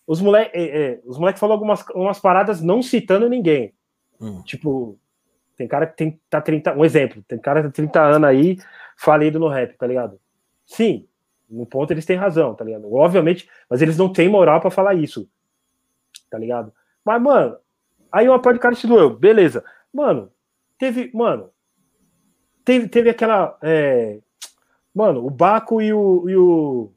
os moleques é, é, os moleque falaram algumas umas paradas não citando ninguém. Hum. Tipo, tem cara que tem, tá 30. Um exemplo, tem cara que tá 30 anos aí falido no rap, tá ligado? Sim, no ponto eles têm razão, tá ligado? Obviamente, mas eles não têm moral para falar isso, tá ligado? Mas, mano, aí uma parte de cara se doeu, beleza. Mano, teve, mano, teve, teve aquela. É, mano, o Baco e o, e o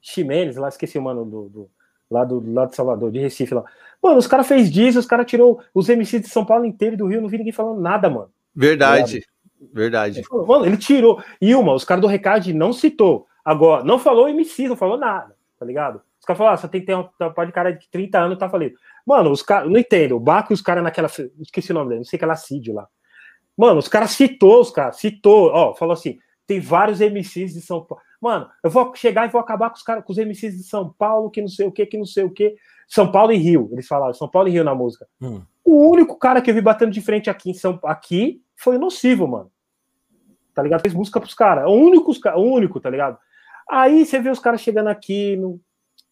Ximenes, lá esqueci o mano do, do lá do lado de Salvador, de Recife lá. Mano, os caras fez disso, os caras tirou os MCs de São Paulo inteiro do Rio, não vi ninguém falando nada, mano. Verdade, verdade. Ele falou, mano, ele tirou. E uma, os caras do Recade não citou. Agora, não falou MC, não falou nada, tá ligado? Os caras falaram, ah, só tem que ter uma, uma de cara de 30 anos, tá falando. Mano, os caras, não entendo, o Baco e os caras naquela, esqueci o nome dele, não sei que ela CID lá. Mano, os caras citou, os caras, citou, ó, falou assim, tem vários MCs de São Paulo. Mano, eu vou chegar e vou acabar com os caras, com os MCs de São Paulo, que não sei o que, que não sei o que. São Paulo e Rio, eles falaram, São Paulo e Rio na música. Hum. O único cara que eu vi batendo de frente aqui em São aqui foi o Nocivo, mano. Tá ligado? Fez música pros caras. O único, o único, tá ligado? Aí você vê os caras chegando aqui, no,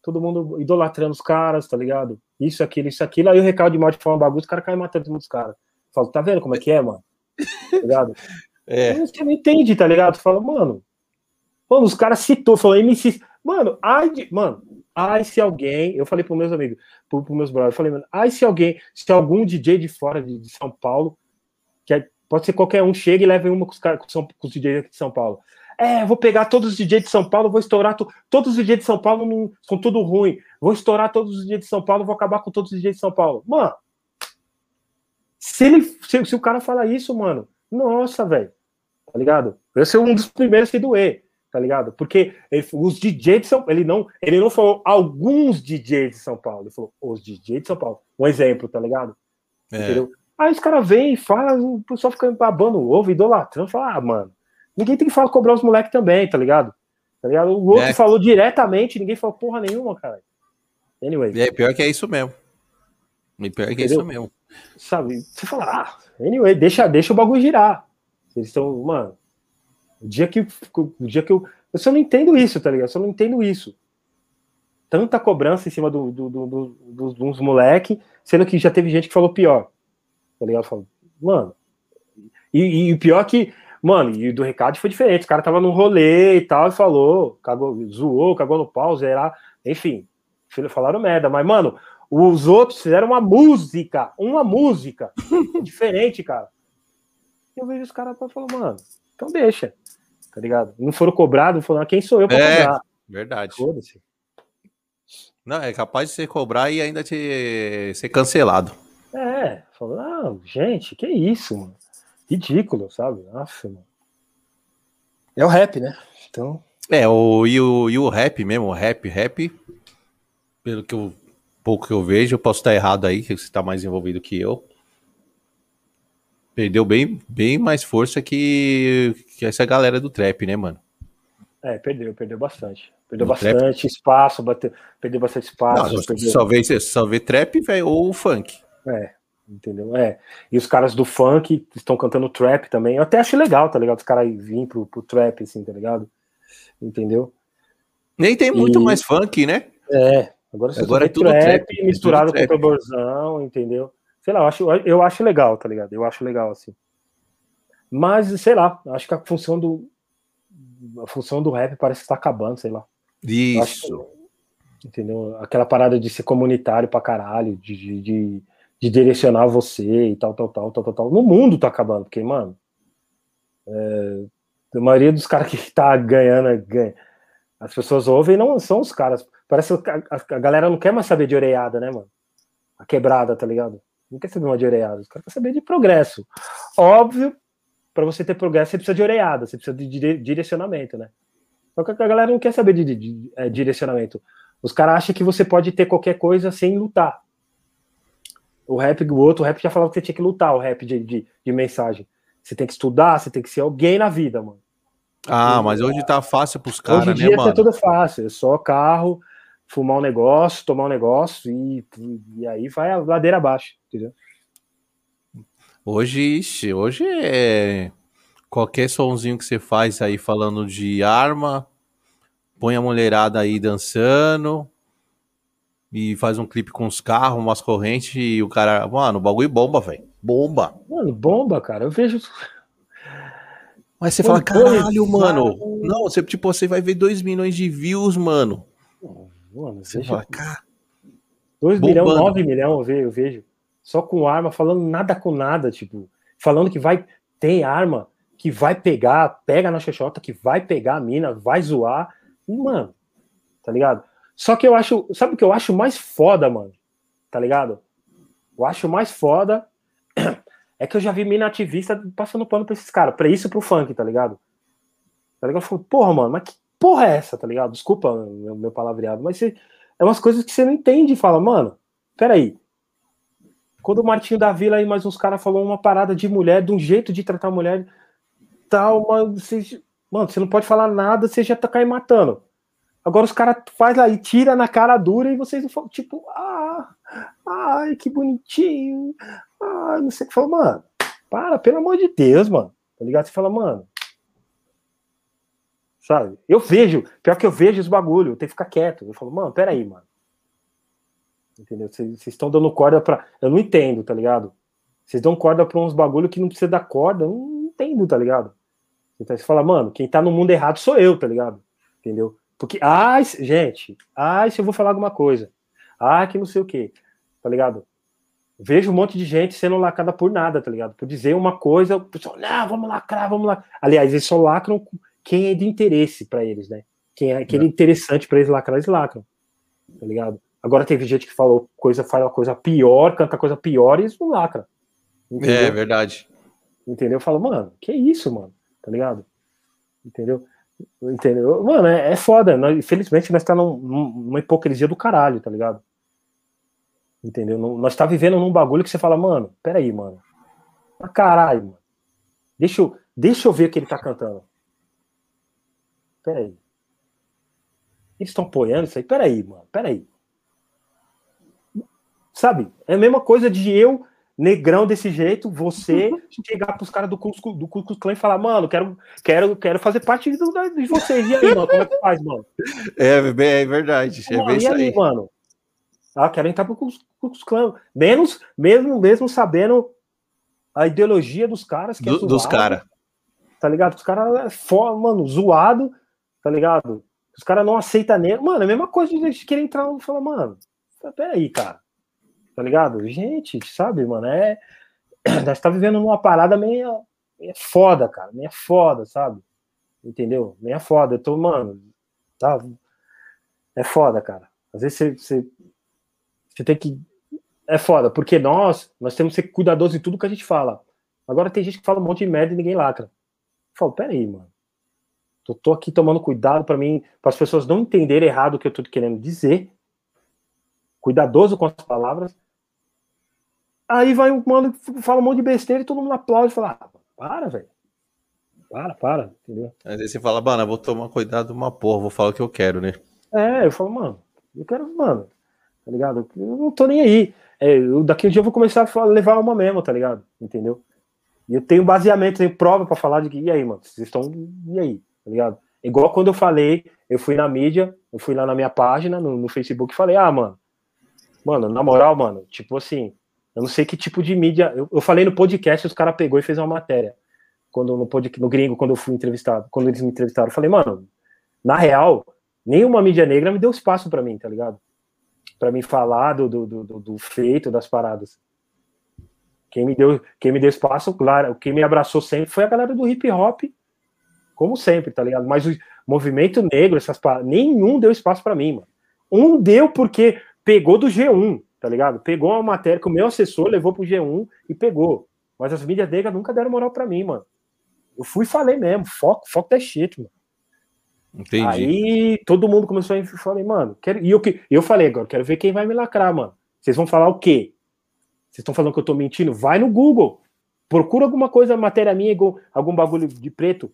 todo mundo idolatrando os caras, tá ligado? Isso, aquilo, isso, aquilo. Aí o recado de mal de forma bagunça, os caras caem matando os caras. Falo, tá vendo como é que é, mano? Tá ligado? É. Você não entende, tá ligado? Fala, mano, Mano, os caras citou, falou MC. Mano, ai, de, mano, ai se alguém. Eu falei para meus amigos, para os meus brothers, eu falei, mano, ai se alguém, se algum DJ de fora de, de São Paulo, que é, pode ser qualquer um, chega e leva uma com os, caras, com, com os DJs aqui de São Paulo. É, vou pegar todos os DJs de São Paulo, vou estourar to, todos os DJs de São Paulo não, são tudo ruim. Vou estourar todos os DJs de São Paulo, vou acabar com todos os DJs de São Paulo. Mano, se ele se, se o cara falar isso, mano, nossa, velho. Tá ligado? Eu sou um dos primeiros a doer tá ligado? Porque ele, os DJs de São ele não, ele não falou alguns DJs de São Paulo, ele falou os DJs de São Paulo. Um exemplo, tá ligado? É. Entendeu? Aí os caras vêm e falam, o pessoal fica babando o ovo, idolatrando, fala, ah, mano, ninguém tem que falar cobrar os moleques também, tá ligado? Tá ligado? O outro é. falou diretamente, ninguém falou porra nenhuma, cara. Anyway. É, pior que é isso mesmo. E pior que é isso mesmo. Sabe, você fala, ah, anyway, deixa, deixa o bagulho girar. Eles estão, mano, o dia que, o dia que eu. Eu só não entendo isso, tá ligado? Eu só não entendo isso. Tanta cobrança em cima do, do, do, do dos moleque, sendo que já teve gente que falou pior. Tá ligado? Falo, mano. E, o pior que, mano, e do recado foi diferente. O cara tava num rolê e tal, e falou, cagou, zoou, cagou no pau, zerar. Enfim, falaram merda, mas, mano, os outros fizeram uma música, uma música diferente, cara. Eu vejo os caras falando, mano, então deixa, tá ligado? Não foram cobrados, falaram, ah, quem sou eu pra é, cobrar? Verdade. Foda-se. Não, é capaz de ser cobrar e ainda te, ser cancelado. É, falou, ah, gente, que isso, mano. Ridículo, sabe? Nossa, mano. É o rap, né? Então. É, o, e, o, e o rap mesmo, o rap, rap, pelo que eu pouco que eu vejo, eu posso estar errado aí, que você está mais envolvido que eu. Perdeu bem, bem mais força que, que essa galera do trap, né, mano? É, perdeu, perdeu bastante. Perdeu no bastante trap? espaço, bateu, perdeu bastante espaço. Não, perdeu... Só, vê, só vê trap, velho, ou funk. É, entendeu? É. E os caras do funk estão cantando trap também. Eu até acho legal, tá ligado? Os caras virem pro, pro trap, assim, tá ligado? Entendeu? Nem tem muito e... mais funk, né? É, Agora, Agora é tudo trap, trap misturado tudo com tamborzão, entendeu? Sei lá, eu acho, eu acho legal, tá ligado? Eu acho legal, assim. Mas, sei lá, acho que a função do. A função do rap parece que tá acabando, sei lá. Isso. Que, entendeu? Aquela parada de ser comunitário pra caralho, de, de, de, de, direcionar você e tal, tal, tal, tal, tal, tal. No mundo tá acabando, porque, mano. É, a maioria dos caras que tá ganhando, ganha, as pessoas ouvem não são os caras. Parece que a, a, galera não quer mais saber de oreada, né, mano? A quebrada, tá ligado? Não quer saber uma de oreada. Os caras querem saber de progresso. Óbvio, para você ter progresso, você precisa de oreada, você precisa de direcionamento, né? Só que a galera não quer saber de, de, de é, direcionamento. Os caras acham que você pode ter qualquer coisa sem lutar. O rap, o outro rap já falava que você tinha que lutar, o rap de, de, de mensagem. Você tem que estudar, você tem que ser alguém na vida, mano. Ah, mas hoje tá fácil pros caras, né, mano? Hoje em dia tá tudo fácil, é só carro, fumar um negócio, tomar um negócio e, e aí vai a ladeira abaixo, entendeu? Hoje, hoje é qualquer somzinho que você faz aí falando de arma, põe a mulherada aí dançando e faz um clipe com os carros, umas correntes e o cara, mano, o bagulho bomba, velho. Bomba. Mano, bomba, cara. Eu vejo mas você fala, caralho, mano. Não, você, tipo, você vai ver 2 milhões de views, mano. Mano, você fala, cara. 2 milhões, 9 milhões eu vejo. Só com arma, falando nada com nada, tipo. Falando que vai. Tem arma que vai pegar, pega na xoxota, que vai pegar a mina, vai zoar. E, mano, tá ligado? Só que eu acho. Sabe o que eu acho mais foda, mano? Tá ligado? Eu acho mais foda é que eu já vi mina ativista passando pano pra esses caras, pra isso e pro funk, tá ligado? Tá ligado? Eu falo, porra, mano, mas que porra é essa, tá ligado? Desculpa meu, meu palavreado, mas você, é umas coisas que você não entende e fala, mano, peraí. Quando o Martinho da Vila e mais uns caras falou uma parada de mulher, de um jeito de tratar a mulher, tal, mas você, mano, você não pode falar nada, você já tá caindo matando. Agora os caras faz e tira na cara dura e vocês falam, tipo, ah, ai, que bonitinho, ah, não sei o que. Fala, mano, para, pelo amor de Deus, mano. Tá ligado? Você fala, mano. Sabe? Eu vejo, pior que eu vejo os bagulho, eu tenho que ficar quieto. Eu falo, mano, peraí, mano. Entendeu? Vocês estão dando corda pra. Eu não entendo, tá ligado? Vocês dão corda pra uns bagulho que não precisa dar corda, eu não entendo, tá ligado? Então você fala, mano, quem tá no mundo errado sou eu, tá ligado? Entendeu? Porque, ai, gente, ai, se eu vou falar alguma coisa, ai, que não sei o que, tá ligado? Vejo um monte de gente sendo lacrada por nada, tá ligado? Por dizer uma coisa, o pessoal, não, vamos lacrar, vamos lá. Aliás, eles só lacram quem é de interesse para eles, né? Quem é, quem é, é. interessante para eles lacrar, eles lacram, tá ligado? Agora teve gente que falou coisa, fala coisa pior, canta coisa pior e eles não lacram. Entendeu? É verdade. Entendeu? Eu falo, mano, que isso, mano, tá ligado? Entendeu? Entendeu? Mano, é, é foda. Nós, infelizmente, nós tá num, numa hipocrisia do caralho, tá ligado? Entendeu? Nós tá vivendo num bagulho que você fala, mano, peraí, mano. Ah, caralho, mano. Deixa eu, deixa eu ver o que ele tá cantando. Peraí. Eles estão apoiando isso aí? Peraí, mano, peraí. Sabe? É a mesma coisa de eu, negrão desse jeito, você chegar pros caras do Cusco, do Cusco Clan e falar, mano, quero, quero, quero fazer parte de, de vocês. E aí, mano, como é que faz, mano? É, é verdade. É bem e aí, aí, mano? Ah, quero entrar pro Cusco Clan. Menos, mesmo, mesmo sabendo a ideologia dos caras. Que é do, dos caras. Tá ligado? Os caras é mano, zoado, tá ligado? Os caras não aceitam nem. Mano, é a mesma coisa de eles querem entrar e falar, mano, peraí, cara tá ligado? Gente, sabe, mano, é. Nós tá vivendo numa parada meio, meio foda, cara, meio foda, sabe? Entendeu? Meio foda. Eu tô, mano, tá. É foda, cara. Às vezes você, você, você tem que. É foda, porque nós, nós temos que ser cuidadosos em tudo que a gente fala. Agora tem gente que fala um monte de merda e ninguém lacra. Eu falo, peraí, mano. Eu tô aqui tomando cuidado para mim, para as pessoas não entenderem errado o que eu tô querendo dizer. Cuidadoso com as palavras Aí vai um mano, fala um monte de besteira e todo mundo aplaude e fala: ah, para, velho. Para, para, entendeu? Aí você fala, mano, eu vou tomar cuidado uma porra, vou falar o que eu quero, né? É, eu falo, mano, eu quero, mano, tá ligado? Eu não tô nem aí. É, eu, daqui um dia eu vou começar a levar uma mesmo, tá ligado? Entendeu? E eu tenho baseamento, tenho prova para falar de que, e aí, mano, vocês estão, e aí, tá ligado? Igual quando eu falei, eu fui na mídia, eu fui lá na minha página, no, no Facebook, e falei, ah, mano, mano, na moral, mano, tipo assim, eu não sei que tipo de mídia. Eu, eu falei no podcast, os caras pegou e fez uma matéria. Quando no, podcast, no gringo, quando eu fui entrevistado, quando eles me entrevistaram, eu falei, mano, na real, nenhuma mídia negra me deu espaço para mim, tá ligado? Para mim falar do, do, do, do, feito das paradas. Quem me deu, quem me deu espaço, claro, quem me abraçou sempre foi a galera do hip hop, como sempre, tá ligado? Mas o movimento negro, essas paradas, nenhum deu espaço para mim, mano. Um deu porque pegou do G1, tá ligado? Pegou uma matéria que o meu assessor levou pro G1 e pegou. Mas as mídias negras nunca deram moral para mim, mano. Eu fui e falei mesmo, foco, foco da shit, mano. Entendi. Aí todo mundo começou a falar, mano, quero... e eu, eu falei agora, quero ver quem vai me lacrar, mano. Vocês vão falar o quê? Vocês estão falando que eu tô mentindo? Vai no Google. Procura alguma coisa, matéria minha, algum bagulho de preto.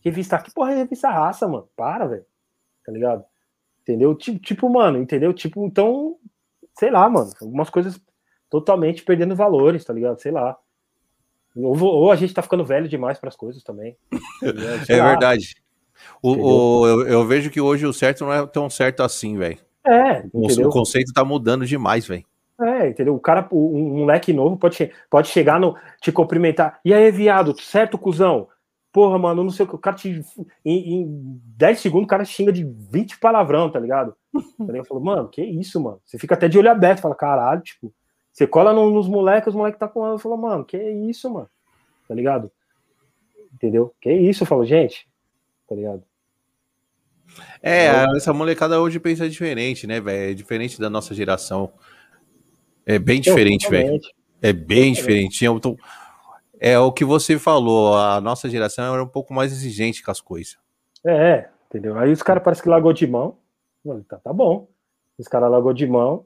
Revista, que porra é revista raça, mano? Para, velho. Tá ligado? Entendeu? Tipo, tipo, mano, entendeu? Tipo, então, sei lá, mano, algumas coisas totalmente perdendo valores, tá ligado? Sei lá. Ou, ou a gente tá ficando velho demais para as coisas também. Tá é lá. verdade. O, o eu, eu, vejo que hoje o certo não é tão certo assim, velho. É, o, o, conceito tá mudando demais, velho. É, entendeu? O cara, um moleque novo pode, pode chegar no te cumprimentar. E aí, viado, certo, cuzão? Porra, mano, não sei o que. O cara te. Em, em 10 segundos, o cara xinga de 20 palavrão, tá ligado? Eu falo, mano, que isso, mano? Você fica até de olho aberto, fala, caralho, tipo. Você cola no, nos moleques, os moleques tá com ela. Eu falo, mano, que isso, mano? Tá ligado? Entendeu? Que isso, eu falo, gente. Tá ligado? É, essa molecada hoje pensa diferente, né, velho? É diferente da nossa geração. É bem diferente, velho. É bem diferente. Eu tô... É o que você falou, a nossa geração era um pouco mais exigente com as coisas. É, entendeu? Aí os caras parecem que largou de mão. Tá, tá bom. Os caras largou de mão.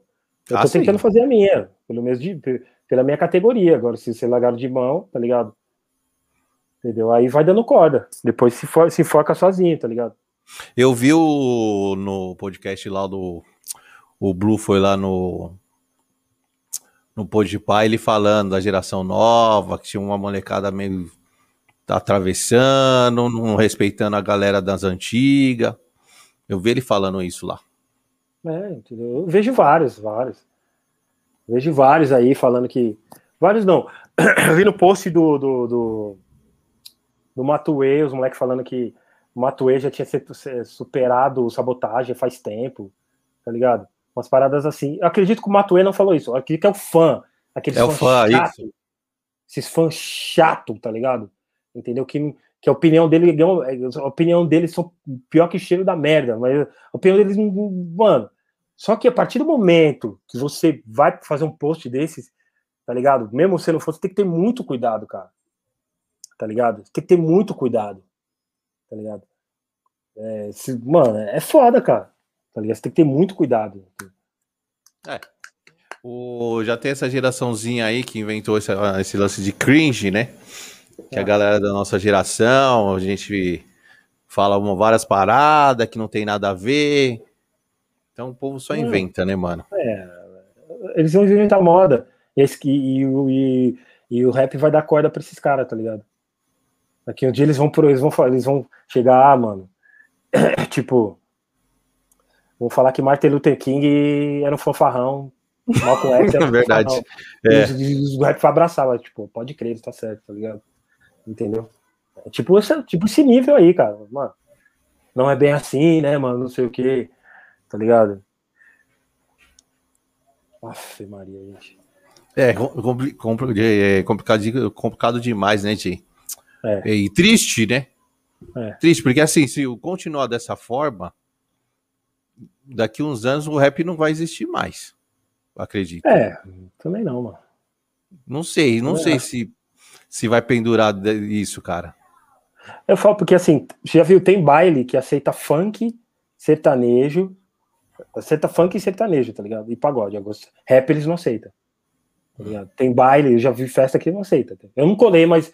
Eu tô ah, tentando sim. fazer a minha, pelo menos de, pela minha categoria. Agora, se você largar de mão, tá ligado? Entendeu? Aí vai dando corda. Depois se, for, se foca sozinho, tá ligado? Eu vi o, no podcast lá do. O Blue foi lá no, no Podpah, ele falando da geração nova, que tinha uma molecada meio atravessando, não respeitando a galera das antigas. Eu vi ele falando isso lá. É, entendeu? Eu vejo vários, vários. Eu vejo vários aí falando que. Vários não. Eu vi no post do, do, do, do os moleques falando que o Matuê já tinha superado sabotagem faz tempo, tá ligado? Umas paradas assim. Eu acredito que o Matuê não falou isso. Eu acredito que é o fã. Aqueles é o fã, chato, isso. Esses fãs chato, tá ligado? Entendeu? Que, que a opinião dele, a opinião deles são pior que cheiro da merda. Mas a opinião deles, mano. Só que a partir do momento que você vai fazer um post desses, tá ligado? Mesmo se não fosse, tem que ter muito cuidado, cara. Tá ligado? Tem que ter muito cuidado. Tá ligado? É, se, mano, é foda, cara. Tá ligado? Você tem que ter muito cuidado. É. O, já tem essa geraçãozinha aí que inventou esse, esse lance de cringe, né? Que é. a galera da nossa geração, a gente fala uma, várias paradas que não tem nada a ver. Então o povo só inventa, né, mano? É, eles vão inventar moda. Esse, e, e, e, o rap vai dar corda pra esses caras, tá ligado? Daqui um dia eles vão, eles vão, eles vão chegar, ah, mano. tipo, vão falar que Martin Luther King era um fanfarrão. Malcolm X era um Verdade. É. E o rap foi abraçar, tipo, pode crer, tá certo, tá ligado? Entendeu? É tipo, esse, tipo esse nível aí, cara. Mano, não é bem assim, né, mano? Não sei o que, tá ligado? Aff, Maria, gente. É, compli compli é complicado, complicado demais, né, Ti? É. E triste, né? É. Triste, porque assim, se continuar dessa forma, daqui uns anos o rap não vai existir mais. Acredito. É, também não, mano. Não sei, não sei se, se vai pendurar isso, cara. Eu falo porque assim, você já viu, tem baile que aceita funk, sertanejo, aceita funk e sertanejo, tá ligado? E pagode. Rap eles não aceitam. Tá? Tem baile, eu já vi festa que não aceita. Eu não colei, mas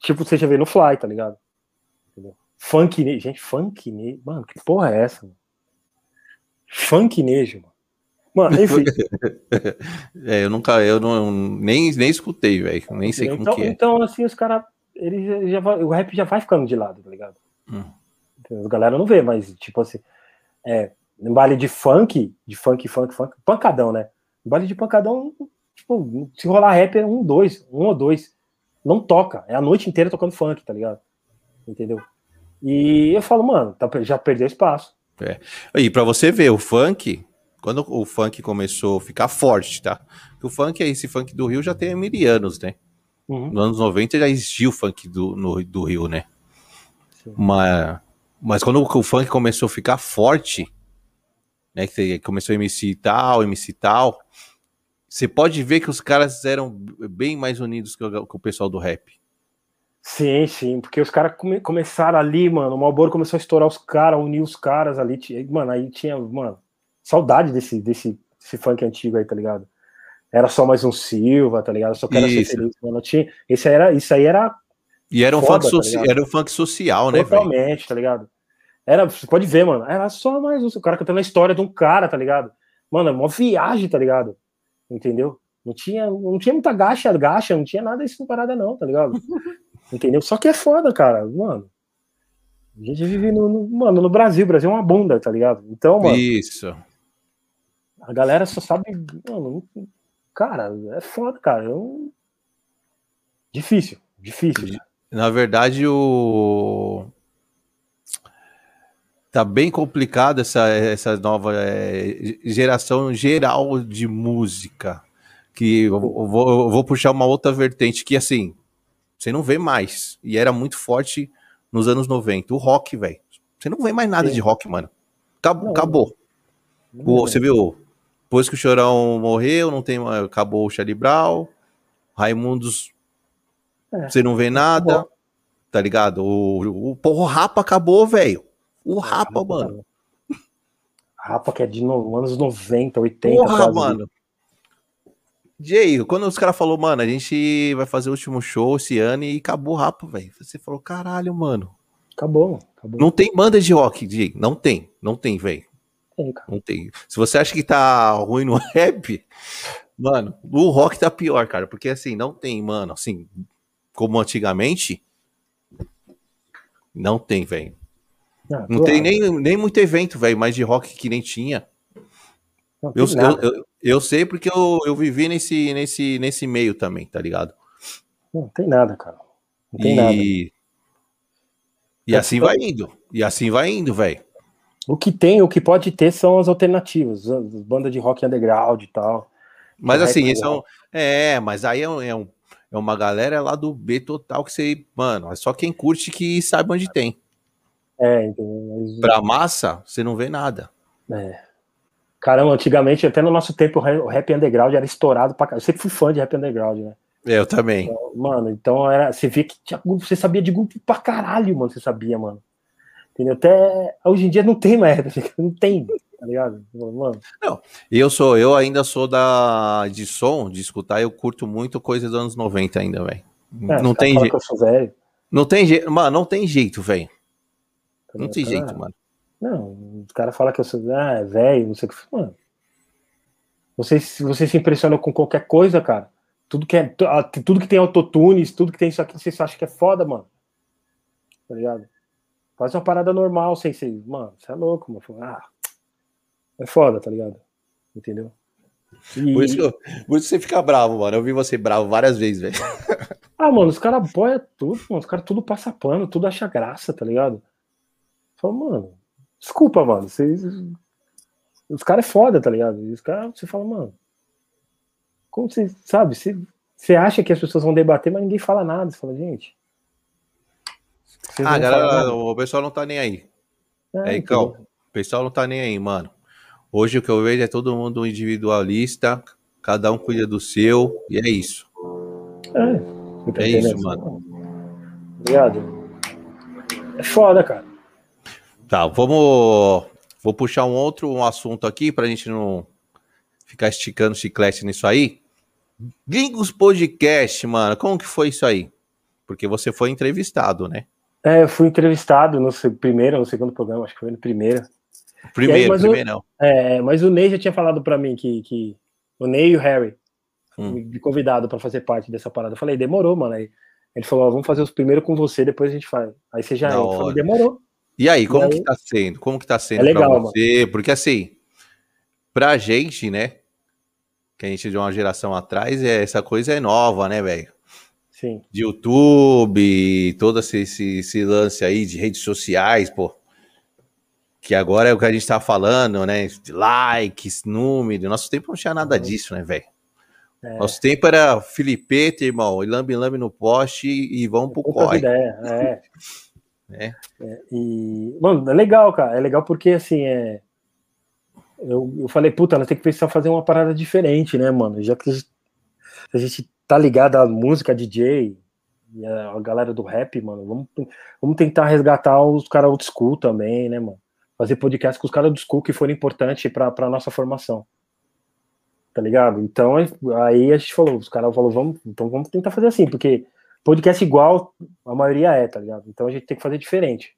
tipo, você já vê no fly, tá ligado? Entendeu? Funk, gente, funk, mano, que porra é essa? Mano? Funknejo, mano. Mano, enfim. é, eu nunca, eu não, nem, nem escutei, velho. Nem sei como então, que é. Então, assim, os caras, ele já vai, o rap já vai ficando de lado, tá ligado? Hum. Então, a galera não vê, mas, tipo assim, é, no baile de funk, de funk, funk, funk, pancadão, né? No baile de pancadão, tipo, se rolar rap é um, dois, um ou dois. Não toca, é a noite inteira tocando funk, tá ligado? Entendeu? E eu falo, mano, tá, já perdeu espaço. É. E para você ver, o funk, quando o funk começou a ficar forte, tá? o funk, esse funk do Rio já tem mil anos, né? Uhum. Nos anos 90 já existia o funk do, no, do Rio, né? Mas, mas quando o funk começou a ficar forte, né? Que começou a MC tal, MC tal, você pode ver que os caras eram bem mais unidos que o, que o pessoal do rap. Sim, sim, porque os caras come, começaram ali, mano. O Malboro começou a estourar os caras, unir os caras ali. Mano, aí tinha, mano, saudade desse, desse, desse funk antigo aí, tá ligado? Era só mais um Silva, tá ligado? Só quero ser feliz, mano. Tinha, esse era, isso aí era. E era um, foda, funk, tá era um funk social, né, velho? Totalmente, tá ligado? Era, você pode ver, mano. Era só mais um. O cara contando a história de um cara, tá ligado? Mano, é uma viagem, tá ligado? Entendeu? Não tinha, não tinha muita gacha, gacha, não tinha nada isso parada, não, tá ligado? Entendeu? Só que é foda, cara, mano. A gente vive no, no, mano, no Brasil, o Brasil é uma bunda, tá ligado? Então, mano. Isso. A galera só sabe. Mano, cara, é foda, cara. Eu... Difícil, difícil. Na verdade, o. Tá bem complicado essa, essa nova é, geração geral de música. Que eu vou, eu vou puxar uma outra vertente que, assim, você não vê mais. E era muito forte nos anos 90. O rock, velho. Você não vê mais nada Sim. de rock, mano. Acabou. Não, acabou. Não, o, você viu? Depois que o Chorão morreu, não tem acabou o Charlie Brown. Raimundos. É. Você não vê nada. Acabou. Tá ligado? O, o, o Rapa acabou, velho. O Rapa, mano. Rapa que é de no, anos 90, 80. Porra, mano. Jay, quando os caras falaram, mano, a gente vai fazer o último show esse ano e acabou o rapa, velho. Você falou, caralho, mano. Acabou, acabou. Não tem banda de rock, Jay. Não tem, não tem, velho. Não tem. Se você acha que tá ruim no rap, mano, o rock tá pior, cara. Porque assim, não tem, mano, assim, como antigamente, não tem, velho. Ah, não tem nem, nem muito evento, velho, mais de rock que nem tinha. Eu, eu, eu, eu, sei porque eu, eu vivi nesse, nesse, nesse meio também, tá ligado? Não tem nada, cara. Não tem e... nada. E é, assim vai indo. E assim vai indo, velho. O que tem, o que pode ter são as alternativas, as bandas de rock underground e tal. Mas assim, isso é, um, é, mas aí é, um, é, um, é uma galera lá do B total que você, mano, é só quem curte que sabe onde tem. É, entendeu? Mas... Pra massa, você não vê nada. É. Caramba, antigamente, até no nosso tempo, o rap underground era estourado pra Eu sempre fui fã de rap underground, né? Eu também. Então, mano, então era. Você vê que tinha, você sabia de grupo pra caralho, mano. Você sabia, mano. Entendeu? Até hoje em dia não tem mais, não tem, tá ligado? Mano. Não, eu sou, eu ainda sou da de som, de escutar, eu curto muito coisa dos anos 90 ainda, velho. É, não tem jeito. Não tem jeito, mano, não tem jeito, velho. Não Tá tem ligado? jeito, mano. Não, os caras falam que eu sou ah, é velho, não sei o que. Mano, você, você se impressiona com qualquer coisa, cara. Tudo que, é, tu- tudo que tem autotunes, tudo que tem isso aqui, você acha que é foda, mano. Tá ligado? Faz uma parada normal sem ser. Mano, você é louco, mano. Ah, é foda, tá ligado? Entendeu? E- Por isso, por isso você fica bravo, mano. Eu vi você bravo várias vezes, velho. Ah, mano, os caras apoiam tudo, mano. Os caras tudo passa pano, tudo acha graça, tá ligado? Fala, mano, desculpa, mano. Vocês. Os caras é foda, tá ligado? E os caras, você fala, mano. Como você sabe? Você, você acha que as pessoas vão debater, mas ninguém fala nada. Você fala, gente. Ah, galera, o pessoal não tá nem aí. É, É, Icão, o pessoal não tá nem aí, mano. Hoje o que eu vejo é todo mundo individualista, cada um cuida do seu, e é isso. É, É isso, mano. Ligado? É foda, cara. Tá, vamos. Vou puxar um outro um assunto aqui pra gente não ficar esticando chiclete nisso aí. Gringos Podcast, mano, como que foi isso aí? Porque você foi entrevistado, né? É, eu fui entrevistado no primeiro, no segundo programa, acho que foi no primeiro. Primeiro, mas o- primeiro não. É, mas o Ney já tinha falado pra mim que, que o Ney e o Harry Hum. me convidado pra fazer parte dessa parada. Eu falei, demorou, mano. Aí ele falou, ó, vamos fazer os primeiros com você, depois a gente faz. Aí você já entra. Eu falei, hora. demorou. E aí, como aí- que tá sendo? Como que tá sendo É legal, pra você? Porque assim, pra gente, né? Que a gente é de uma geração atrás, é, essa coisa é nova, né, velho? Sim. De YouTube, todo esse, esse, esse lance aí de redes sociais, pô. Que agora é o que a gente tá falando, né? De likes, número. Nosso tempo não tinha nada disso, né, velho? É. Nosso tempo era Filipeta, irmão, e lambe-lambe no poste e vamos pro Poucas corre. ideias, é. É. É, E, mano, é legal, cara. É legal porque, assim, é... Eu, eu falei, puta, nós temos que pensar fazer uma parada diferente, né, mano? Já que a gente, tá ligado à música, DJ, e a, galera do rap, mano, vamos, vamos tentar resgatar os caras old school também, né, mano? Fazer podcast com os caras old school que foram importantes pra, pra nossa formação. Tá ligado? Então, aí a gente falou, os caras falaram, vamos, então vamos tentar fazer assim, porque podcast igual a maioria é, tá ligado? Então a gente tem que fazer diferente.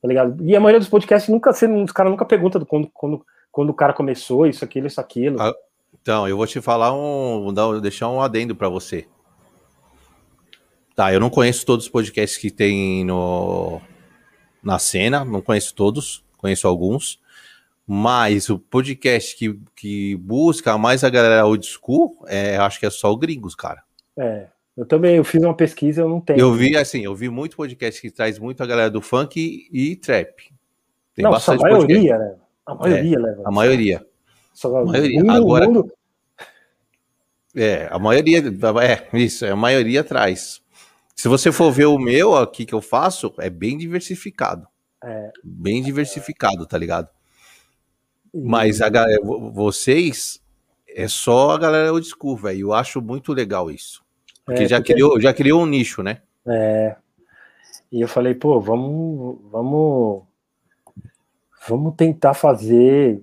Tá ligado? E a maioria dos podcasts nunca, os caras nunca perguntam quando, quando, quando o cara começou, isso, aquilo, isso, aquilo. Ah, Então, eu vou te falar um. vou deixar um adendo pra você. Tá, eu não conheço todos os podcasts que tem no, na cena, não conheço todos, conheço alguns. Mas o podcast que, que busca mais a galera old school, é, acho que é só o Gringos, cara. É. Eu também, eu fiz uma pesquisa, eu não tenho. Eu vi, assim, eu vi muito podcast que traz muito a galera do funk e, trap. Tem não, a bastante podcast. maioria, né? A maioria, né? velho? A maioria. Só, a maioria. mundo- Agora- mundo- É, a maioria, é, isso, a maioria traz. Se você for ver o meu aqui que eu faço, é bem diversificado. É. Bem diversificado, tá ligado? Mas a galera, vo- vocês é só a galera old school, velho. Eu acho muito legal isso. Porque É, já porque- criou, já criou um nicho, né? É. E eu falei, pô, vamos, vamos, vamos tentar fazer,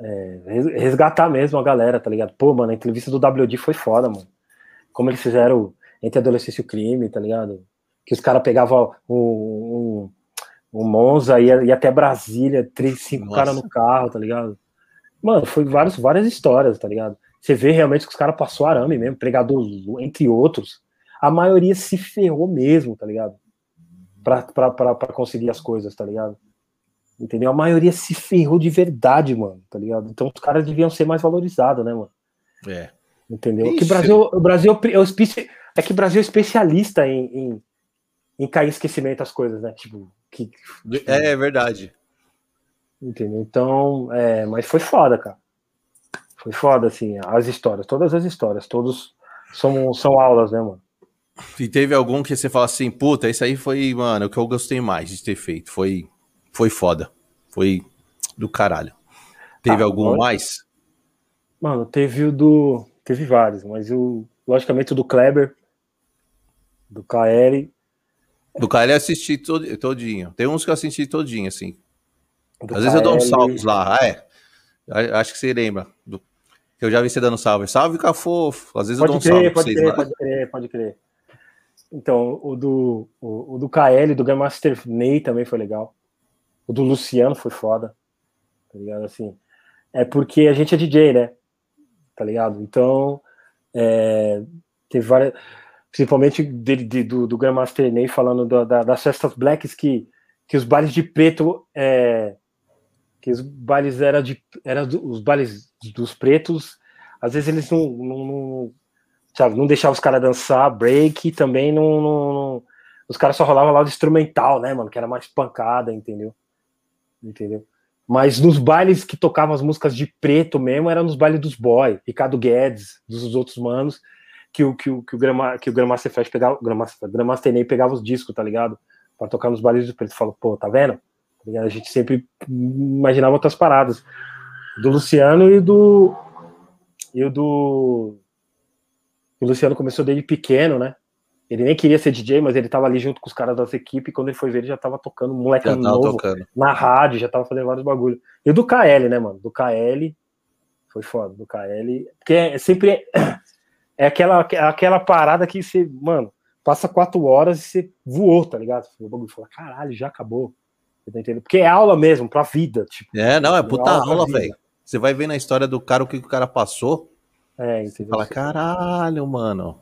é, res- resgatar mesmo a galera, tá ligado? Pô, mano, a entrevista do WD foi foda, mano. Como eles fizeram entre adolescência e o crime, tá ligado? Que os caras pegavam um, um, um Monza e ia, ia até Brasília, três, cinco caras no carro, tá ligado? Mano, foi vários, várias histórias, tá ligado? Você vê realmente que os caras passou arame mesmo, pregador, entre outros. A maioria se ferrou mesmo, tá ligado? Pra, pra, pra, pra conseguir as coisas, tá ligado? Entendeu? A maioria se ferrou de verdade, mano, tá ligado? Então os caras deviam ser mais valorizados, né, mano? É. Entendeu? Isso. Que Brasil, o Brasil é, o espe- é que o Brasil é especialista em, em, em cair em esquecimento as coisas, né? Tipo, que, É, é verdade. Entendeu? Então, é, mas foi foda, cara. Foi foda, assim, as histórias, todas as histórias, todos são, são aulas, né, mano? E teve algum que você fala assim, puta, isso aí foi, mano, o que eu gostei mais de ter feito. Foi, foi foda. Foi do caralho. Teve Ah, algum mais? Mano, teve o do. Teve vários, mas o. Logicamente o do Kleber, do KL. Do cara eu assisti todo, todinho. Tem uns que eu assisti todinho, assim. Às KL... vezes eu dou uns salvos lá, ah, é. Acho que você lembra. Do... Eu já vi você dando salve. Salve, Cafofo. Às vezes pode eu dou um crer, salve pode crer, pode crer, pode crer. Então, o do, o, o do KL, do Grandmaster Ney também foi legal. O do Luciano foi foda. Tá ligado? Assim. É porque a gente é DJ, né? Tá ligado? Então, é, teve várias. Principalmente dele, de, do, do Grandmaster Ney falando da, da, das festas blacks que, que os bailes de preto. É, que os bailes eram de. Era os bailes dos pretos, às vezes eles não, não, não sabe, não deixavam os caras dançar, break, também não, não, não, Os caras só rolavam lá do instrumental, né, mano? Que era mais pancada, entendeu? Entendeu? Mas nos bailes que tocavam as músicas de preto mesmo, era nos bailes dos boy, Ricardo Guedes, dos outros manos, que o, que o, que o, Grama, que o Grandmaster Fest pegava, o Grandmaster Ney pegava os discos, tá ligado? Pra tocar nos bailes dos preto. Falou, pô, tá vendo? Tá a gente sempre imaginava outras paradas. Do Luciano e do. E o do o Luciano começou desde pequeno, né? Ele nem queria ser DJ, mas ele tava ali junto com os caras das equipes. Quando ele foi ver, ele já tava tocando, um moleque novo, tocando. na rádio, já tava fazendo vários bagulhos. E do KL, né, mano? Do KL, foi foda, do KL. Porque é sempre. É aquela, aquela parada que você, mano, passa quatro horas e você voou, tá ligado? O bagulho fala, caralho, já acabou. Tá? Porque é aula mesmo, pra vida. Tipo, é, não, é puta aula, aula velho. Você vai ver na história do cara o que o cara passou. É, entendeu? Você fala, caralho, mano.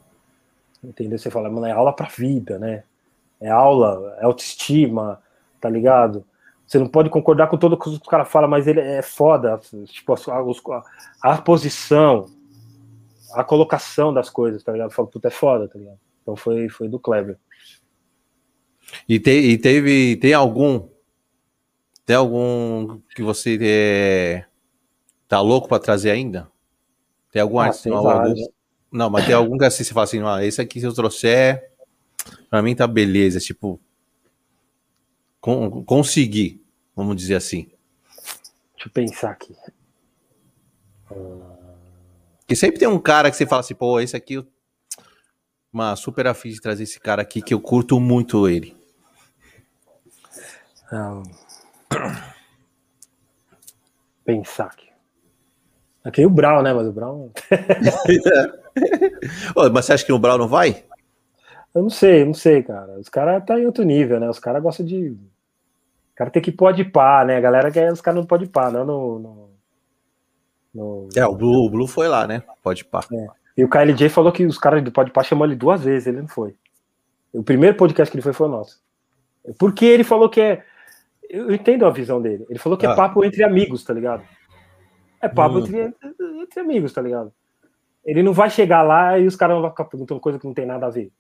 Entendeu? Você fala, mano, é aula pra vida, né? É aula, é autoestima, tá ligado? Você não pode concordar com tudo que os caras falam, mas ele é foda. Tipo, a, a, posição, a colocação das coisas, tá ligado? Fala, puta, é foda, tá ligado? Então foi, foi do Kleber. E, te, e teve, tem algum, tem algum que você é, tá louco para trazer ainda? Tem algum ah, artista? Não, algum... não, mas tem algum que assim você fala assim, ah, esse aqui se eu trouxer, pra mim tá beleza, tipo, con conseguir, vamos dizer assim. Deixa eu pensar aqui. Que sempre tem um cara que você fala assim, pô, esse aqui, uma super afim de trazer esse cara aqui que eu curto muito ele. Um... Pensar aqui. Aqui o Brown, né? Mas o Brown. Ô, mas você acha que o Brown não vai? Eu não sei, não sei, cara. Os caras tá em outro nível, né? Os caras gostam de. O cara tem que pode pá, né? A galera quer os caras não pode pá, não no, no, no. É, o Blue, o Blue foi lá, né? Pode pá. É. E o KLJ falou que os caras do Pode Pá chamou ele duas vezes, ele não foi. O primeiro podcast que ele foi foi o nosso. Porque ele falou que é. Eu entendo a visão dele. Ele falou que é ah. é papo entre amigos, tá ligado? É papo hum. entre, entre, amigos, tá ligado? Ele não vai chegar lá e os caras vão ficar perguntando coisa que não tem nada a ver.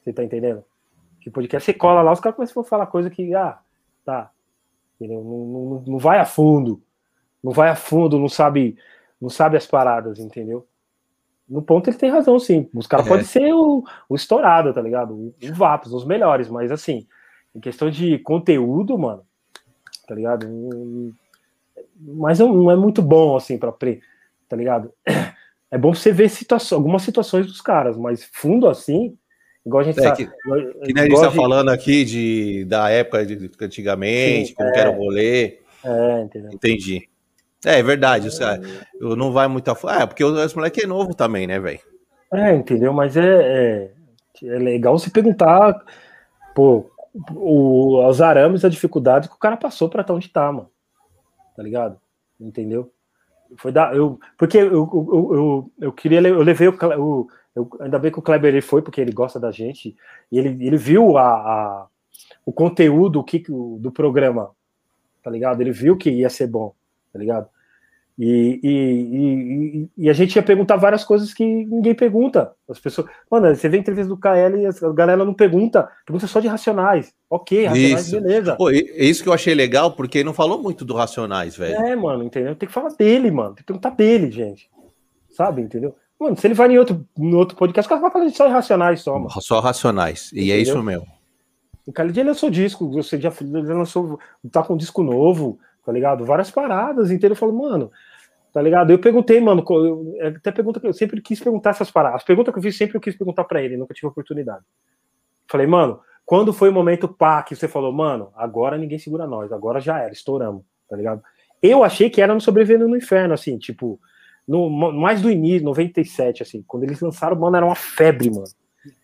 Você tá entendendo? Que podcast você cola lá, os caras começam a falar coisa que, ah, tá. Não, não, não vai a fundo. Não vai a fundo, não sabe, não sabe as paradas, entendeu? No ponto ele tem razão, sim. Os caras é. podem ser o, o estourado, tá ligado? O, o VAPS, os melhores, mas assim, em questão de conteúdo, mano, tá ligado? mas não é muito bom, assim, para pre, tá ligado? É bom você ver situação, algumas situações dos caras, mas fundo assim, igual a gente é, tá, que, que nem a gente tá falando aqui de, da época de, antigamente, Sim, como é, era o rolê. É, entendeu? Entendi. É, é verdade, é. eu não vai muito a Ah, é, porque esse moleque é novo também, né, velho? É, entendeu? Mas é, é, é, legal você perguntar, pô, o, os arames, a dificuldade que o cara passou para estar onde tá, mano tá ligado? Entendeu? Foi da, eu, porque eu, eu, eu, eu queria, eu levei o, o eu, ainda bem que o Kleber ele foi, porque ele gosta da gente, e ele, ele viu a, a o conteúdo que, do programa, tá ligado? Ele viu que ia ser bom, tá ligado? E, e, e, e, a gente ia perguntar várias coisas que ninguém pergunta. As pessoas. Mano, você vê a entrevista do KL e a galera não pergunta, pergunta só de racionais. Ok, racionais, isso. beleza. Pô, é isso que eu achei legal, porque ele não falou muito do racionais, velho. É, mano, entendeu? Tem que falar dele, mano. Tem que perguntar dele, gente. Sabe, entendeu? Mano, se ele vai em outro, em outro podcast, o cara vai falar só de racionais só, mano. Só racionais. E é entendeu? é isso mesmo. O KL ele lançou disco, você já lançou, tá com um disco novo, tá ligado? Várias paradas, então eu falo, mano, Tá ligado? Eu perguntei, mano, eu, é até pergunta que eu sempre quis perguntar essas paradas. As perguntas que eu fiz sempre eu quis perguntar para ele, nunca tive oportunidade. Falei, mano, quando foi o momento pá que você falou, mano, agora ninguém segura nós, agora já era, estouramos, tá ligado? Eu achei que era no Sobrevivendo no Inferno, assim, tipo, no, mais do início, 97, assim, quando eles lançaram, mano, era uma febre, mano.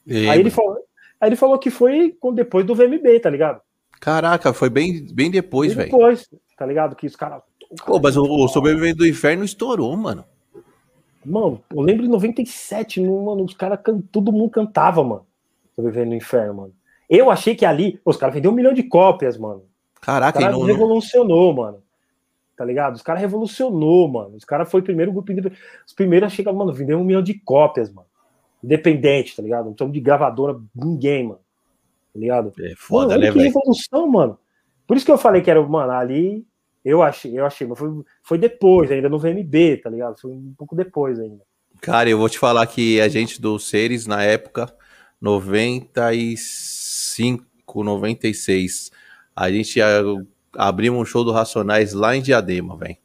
Aí, ele falou, aí ele falou que foi depois do VMB, tá ligado? Caraca, foi bem, bem depois, velho. Depois, tá ligado? Que os caras. Pô, mas o, o Sobrevivendo do Inferno estourou, mano. Mano, eu lembro em 97, mano, os caras, todo mundo cantava, mano. Sobrevivendo no Inferno, mano. Eu achei que ali, os caras venderam um milhão de cópias, mano. Caraca, os cara não, revolucionou, mano. Tá ligado? Os caras revolucionou, mano. Os caras foi o primeiro grupo. Os primeiros achei que, mano, venderam um milhão de cópias, mano. Independente, tá ligado? Não estamos de gravadora, ninguém, mano. Tá ligado? É foda, mano, né, que revolução, mano. Por isso que eu falei que era, mano, ali eu achei, eu achei, mas foi, foi depois, ainda no VMB, tá ligado? Foi um pouco depois ainda. Cara, eu vou te falar que a gente dos Seres, na época, 95, 96, a gente abriu um show do Racionais lá em Diadema, velho.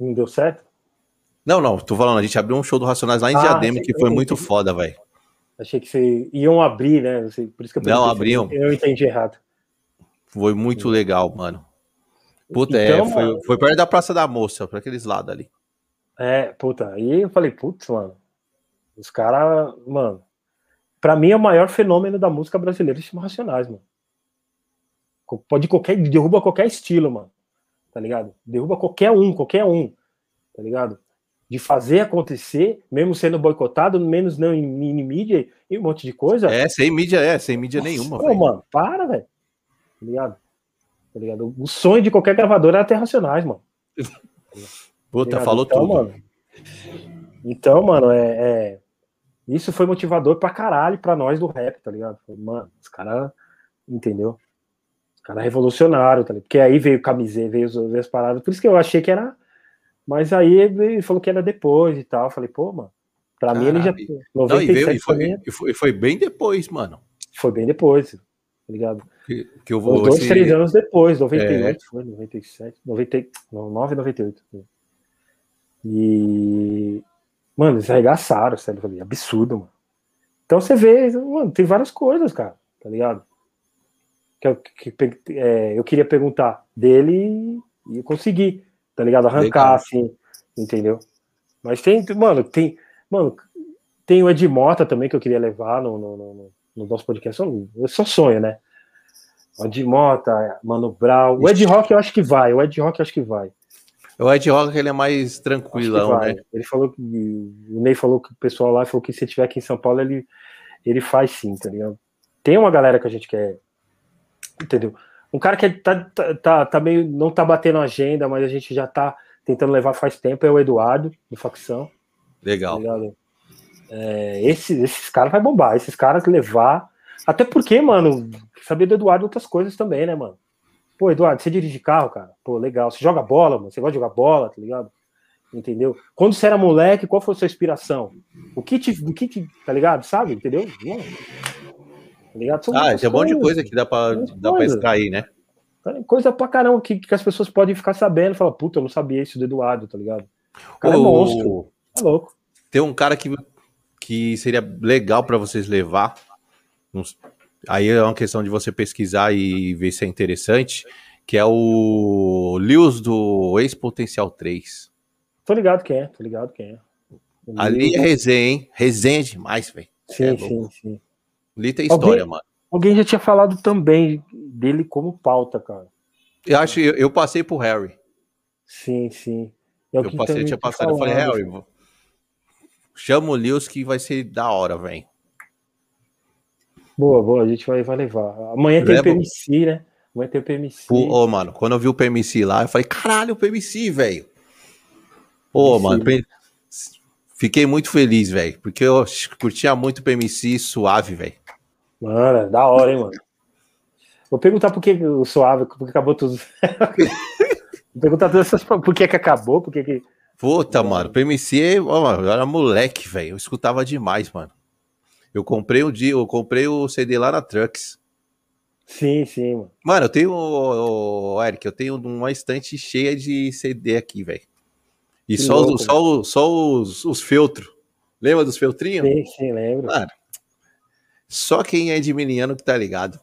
Não deu certo? Não, não, tô falando, a gente abriu um show do Racionais lá em ah, Diadema, que foi muito foda, velho. Achei que você iam abrir, né? Por isso que eu Não, abriam. Eu entendi errado. Foi muito legal, mano. Puta, é, então, é, foi, foi perto da Praça da Moça, para aqueles lados ali. É, puta, aí eu falei, putz, mano, os caras, mano, pra mim é o maior fenômeno da música brasileira, esses Racionais, mano. Pode qualquer, derruba qualquer estilo, mano, tá ligado? Derruba qualquer um, qualquer um, tá ligado? De fazer acontecer, mesmo sendo boicotado, menos não em, em mídia e um monte de coisa. É, sem mídia, é, sem mídia Nossa, nenhuma. Pô, mano, para, velho. Tá ligado? Tá ligado? O sonho de qualquer gravador era ter Racionais, mano. Puta, tá falou então, tudo. Mano, então, mano, é, é, Isso foi motivador pra caralho pra nós do rap, tá ligado? Mano, os caras. Entendeu? Os caras revolucionaram, tá ligado? Porque aí veio camiseta, veio, veio as paradas. Por isso que eu achei que era. Mas aí ele falou que era depois e tal. Eu falei, pô, mano. Pra Caralho. mim ele já. 97 Não, e, veio, e, foi, e, foi, e foi bem depois, mano. Foi bem depois tá ligado? Que, que eu vou, Os dois, esse... três anos depois, 98 é... foi, 97, 90, 9 e 98. E. Mano, eles arregaçaram, sério, absurdo, mano. Então você vê, mano, tem várias coisas, cara, tá ligado? Que, eu, que, é, eu queria perguntar dele e eu consegui, tá ligado? Arrancar, Legal. assim, entendeu? Mas tem, mano, tem, mano, tem o Ed Mota também que eu queria levar no, no, no, no nosso podcast. Eu só sonho, né? O Ed Mota, Mano Brown. O Ed Rock eu acho que vai. O Ed Rock eu acho que vai. O Ed Rock ele é mais tranquilão, né? Ele falou que. O Ney falou que o pessoal lá falou que se tiver aqui em São Paulo, ele, ele faz sim, tá ligado? Tem uma galera que a gente quer. Entendeu? Um cara que tá, tá, tá, tá meio. não tá batendo agenda, mas a gente já tá tentando levar faz tempo, é o Eduardo, do Facção. Legal. Tá é, esse, esses caras vai bombar. Esses caras levar. Até porque, mano, saber do Eduardo outras coisas também, né, mano? Pô, Eduardo, você dirige carro, cara? Pô, legal. Você joga bola, mano? Você gosta de jogar bola, tá ligado? Entendeu? Quando você era moleque, qual foi a sua inspiração? O que te. O que te tá ligado? Sabe? Entendeu? Mano, tá ligado? São ah, é um monte de coisa que dá pra, dá pra extrair, né? Coisa pra caramba que, que as pessoas podem ficar sabendo. Falar, puta, eu não sabia isso do Eduardo, tá ligado? O cara o... é monstro. Tá louco. Tem um cara que que seria legal para vocês levar. Aí é uma questão de você pesquisar e ver se é interessante, que é o Lewis do Ex-Potencial 3. Tô ligado quem é, tô ligado quem é. Ali é resenha, hein? Resenha demais, velho. Sim, é sim, sim. Ali tem história, alguém, mano. Alguém já tinha falado também dele como pauta, cara. Eu acho eu, eu passei pro Harry. Sim, sim. É eu passei, tinha passado, eu falei, Harry, Chama o Lewis que vai ser da hora, velho. Boa, boa, a gente vai, vai levar. Amanhã tem o PMC, né? Amanhã tem o PMC. Ô, oh, mano, quando eu vi o PMC lá, eu falei, caralho, o PMC, velho. Ô, oh, mano, fiquei muito feliz, velho, porque eu curtia muito o PMC suave, velho. Mano, é da hora, hein, mano. Vou perguntar por que o suave, porque acabou tudo. Vou perguntar todas essas por que, que acabou, por que, que Puta, mano, PMC, ó, eu era moleque, velho. Eu escutava demais, mano. Eu comprei um dia, eu comprei o CD lá na Trucks. Sim, sim, mano. Mano, eu tenho, Eric, eu tenho uma estante cheia de CD aqui, velho. E só, louco, os, só, só os, os feltros. Lembra dos feltrinhos? Sim, sim, lembro. Mano, só quem é de Miniano que tá ligado.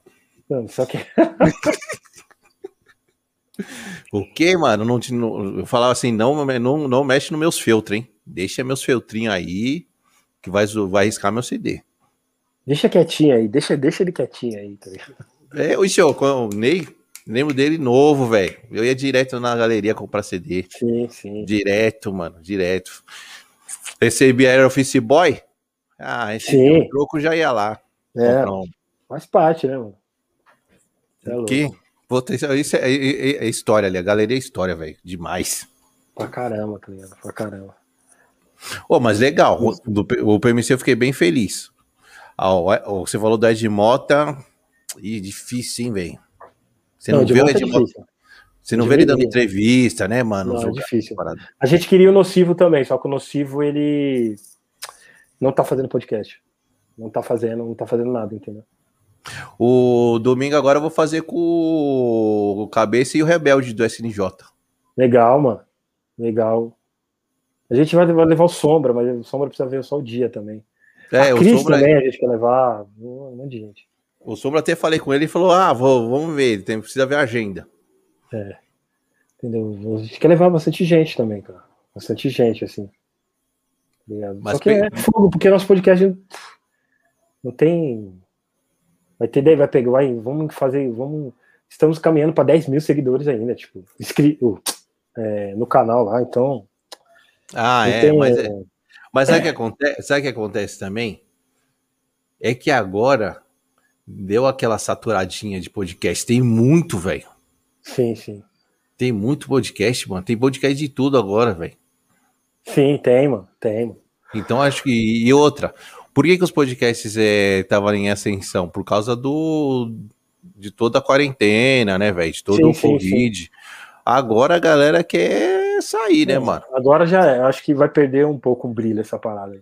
Não, só que. O que, mano? Não, não, eu falava assim, não, não, não mexe nos meus feltros, hein? Deixa meus feltrinhos aí, que vai, vai riscar meu CD. Deixa quietinho aí, deixa, deixa ele quietinho aí, tá ligado? É, o senhor, o Ney, lembro dele novo, velho. Eu ia direto na galeria comprar CD. Sim, sim. Direto, mano, direto. Recebi a Office Boy. Ah, esse sim. troco já ia lá. É, faz parte, né, mano? É que? Vou ter, isso é, é, é, história ali, a galeria é história, velho. Demais. Pra caramba, tá ligado? Pra caramba. Oh, mas legal, o, do, o PMC eu fiquei bem feliz. Ah, você falou do Ed Mota. Ih, difícil, hein, velho. Você não, não vê o Ed Mota. Você não vê ele dando entrevista, né, mano? Não, é difícil. A gente queria o Nocivo também, só que o Nocivo, ele não tá fazendo podcast. Não tá fazendo, não tá fazendo nada, entendeu? O domingo agora eu vou fazer com o Cabeça e o Rebelde do SNJ. Legal, mano. Legal. A gente vai levar o Sombra, mas o Sombra precisa ver só o dia também. É, a Cris o Sombra também a gente quer levar um monte de gente. O Sombra até falei com ele e falou: Ah, vou, vamos ver, tem, precisa ver a agenda. É. Entendeu? A gente quer levar bastante gente também, cara. Bastante gente, assim. Mas Só que é fogo, porque nosso podcast não tem Vai ter, vai pegar, vai, vamos fazer, vamos. Estamos caminhando para 10 mil seguidores ainda, tipo, inscrito é, no canal lá, então. Ah, é, tem, mas, é, mas sabe o que acontece? Sabe que acontece também? É que agora deu aquela saturadinha de podcast. Tem muito, velho. Sim, sim. Tem muito podcast, mano. Tem podcast de tudo agora, velho. Sim, tem, mano. Tem, mano. Então acho que. E outra, por que, que os podcasts estavam é, em ascensão? Por causa do de toda a quarentena, né, velho? De todo sim, o sim, Covid. Sim. Agora a galera quer sair, né, mano? Agora já é. Acho que vai perder um pouco o brilho essa parada aí.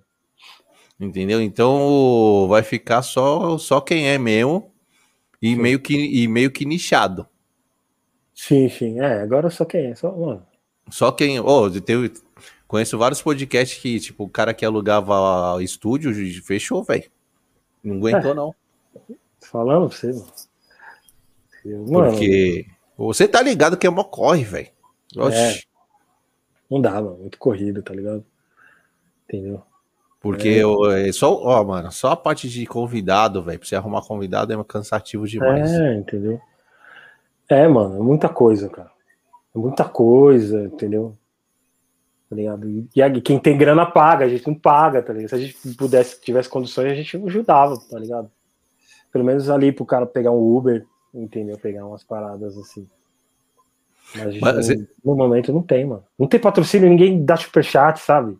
Entendeu? Então vai ficar só, só quem é mesmo e meio que e meio que nichado. Sim, sim. É, agora só quem é. Só, mano. Só quem. Oh, teve, Conheço vários podcasts que, tipo, o cara que alugava estúdio fechou, velho. Não aguentou, é. não. Falando pra você, mano. Porque você tá ligado que é uma corre, velho. É. Não dá, mano. Muito corrido, tá ligado? Entendeu? Porque é. é só, ó, mano, só a parte de convidado, velho. Pra você arrumar convidado é cansativo demais. É, entendeu? É, mano, é muita coisa, cara. É muita coisa, entendeu? Tá ligado? E quem tem grana paga, a gente não paga, tá ligado? Se a gente pudesse, tivesse condições, a gente ajudava, tá ligado? Pelo menos ali pro cara pegar um Uber, entendeu? Pegar umas paradas assim. Mas, Mas não, no momento não tem, mano. Não tem patrocínio, ninguém dá superchat, sabe?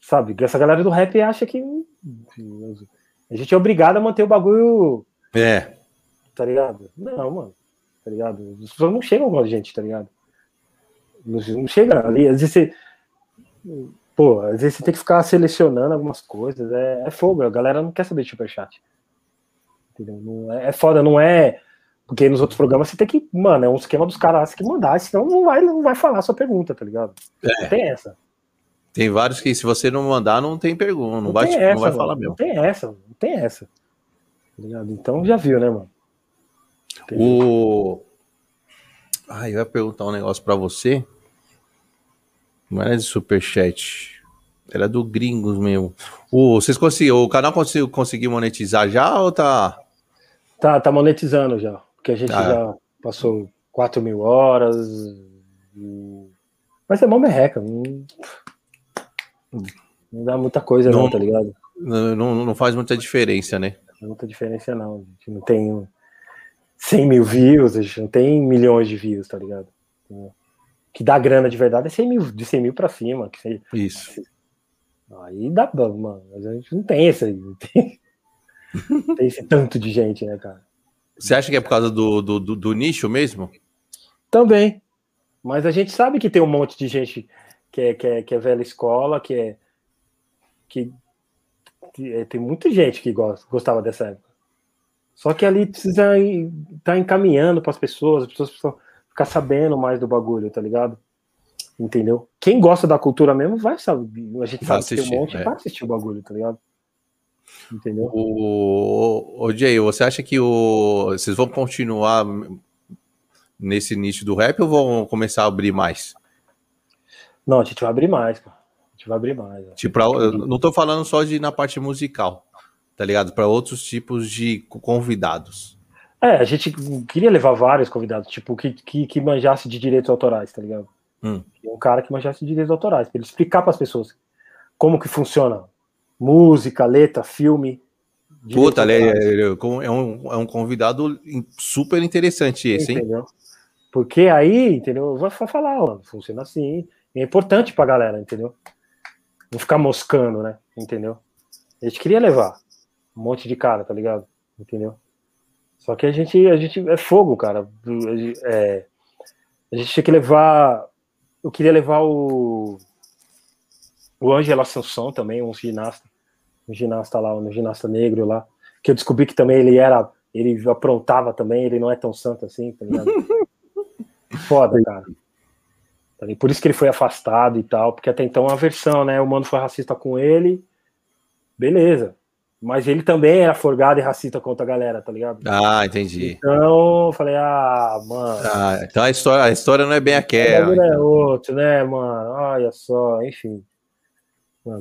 Sabe? Essa galera do rap acha que. A gente é obrigado a manter o bagulho. É. Tá ligado? Não, mano. Tá ligado? As pessoas não chegam com a gente, tá ligado? Não chega ali. Às vezes você. Pô, às vezes você tem que ficar selecionando algumas coisas. É, é fogo, a galera não quer saber de superchat. Entendeu? Não é, é foda, não é. Porque nos outros programas você tem que. Mano, é um esquema dos caras que mandar, senão não vai, não vai falar a sua pergunta, tá ligado? É. tem essa. Tem vários que, se você não mandar, não tem pergunta. Não, não vai, essa, não vai falar mesmo. Não tem essa, não tem essa. Tá ligado? Então já viu, né, mano? O. Ah, eu ia perguntar um negócio para você. Não era de superchat. Era do Gringos mesmo. O, vocês conseguiram, o canal conseguiu conseguir monetizar já ou tá? Tá, tá monetizando já. Porque a gente ah. já passou 4 mil horas. Mas é mó merreca. Não, não dá muita coisa, não, não tá ligado? Não, não, não, faz muita diferença, né? Não muita diferença, não. A gente não tem 100 mil views, a gente não tem milhões de views, tá ligado? Que dá grana de verdade é 100 mil, de 100 mil pra cima. Que você, Isso. Aí dá, mano. Mas a gente não tem esse aí. Não tem, tem esse tanto de gente, né, cara? Você acha que é por causa do, do, do, do, nicho mesmo? Também. Mas a gente sabe que tem um monte de gente que é, que é, que é velha escola, que é. Que, que é, tem muita gente que gosta, gostava dessa época. Só que ali precisa estar tá encaminhando para as pessoas, as pessoas precisam ficar sabendo mais do bagulho, tá ligado? Entendeu? Quem gosta da cultura mesmo vai saber. A gente vai sabe assistir, que tem um monte é. vai assistir o bagulho, tá ligado? Entendeu? O, o Jay, você acha que o, vocês vão continuar nesse nicho do rap ou vão começar a abrir mais? Não, a gente vai abrir mais, cara. A gente vai abrir mais. Tipo, não tô falando só de na parte musical, tá ligado? Para outros tipos de convidados. É, a gente queria levar vários convidados, tipo, que, que, que manjasse de direitos autorais, tá ligado? Hum. Um cara que manjasse de direitos autorais, pra ele explicar para as pessoas como que funciona música, letra, filme. Puta, é, é, é, um, é um convidado super interessante esse, hein? Entendeu? Porque aí, entendeu? Vai falar, ó, funciona assim. É importante pra galera, entendeu? Não ficar moscando, né? Entendeu? A gente queria levar um monte de cara, tá ligado? Entendeu? Só que a gente, a gente é fogo, cara. É, a gente tinha que levar. Eu queria levar o o Ângelo Assunção também, um ginasta, um ginasta lá, um ginasta negro lá, que eu descobri que também ele era, ele aprontava também, ele não é tão santo assim, tá ligado? Foda, cara. Tá Por isso que ele foi afastado e tal, porque até então a versão, né? O mano foi racista com ele, beleza. Mas ele também era forgado e racista contra a galera, tá ligado? Ah, entendi. Então, eu falei, ah, mano. Ah, então a história, a história não é bem aquela. É então. outro, né, mano? Olha só, enfim.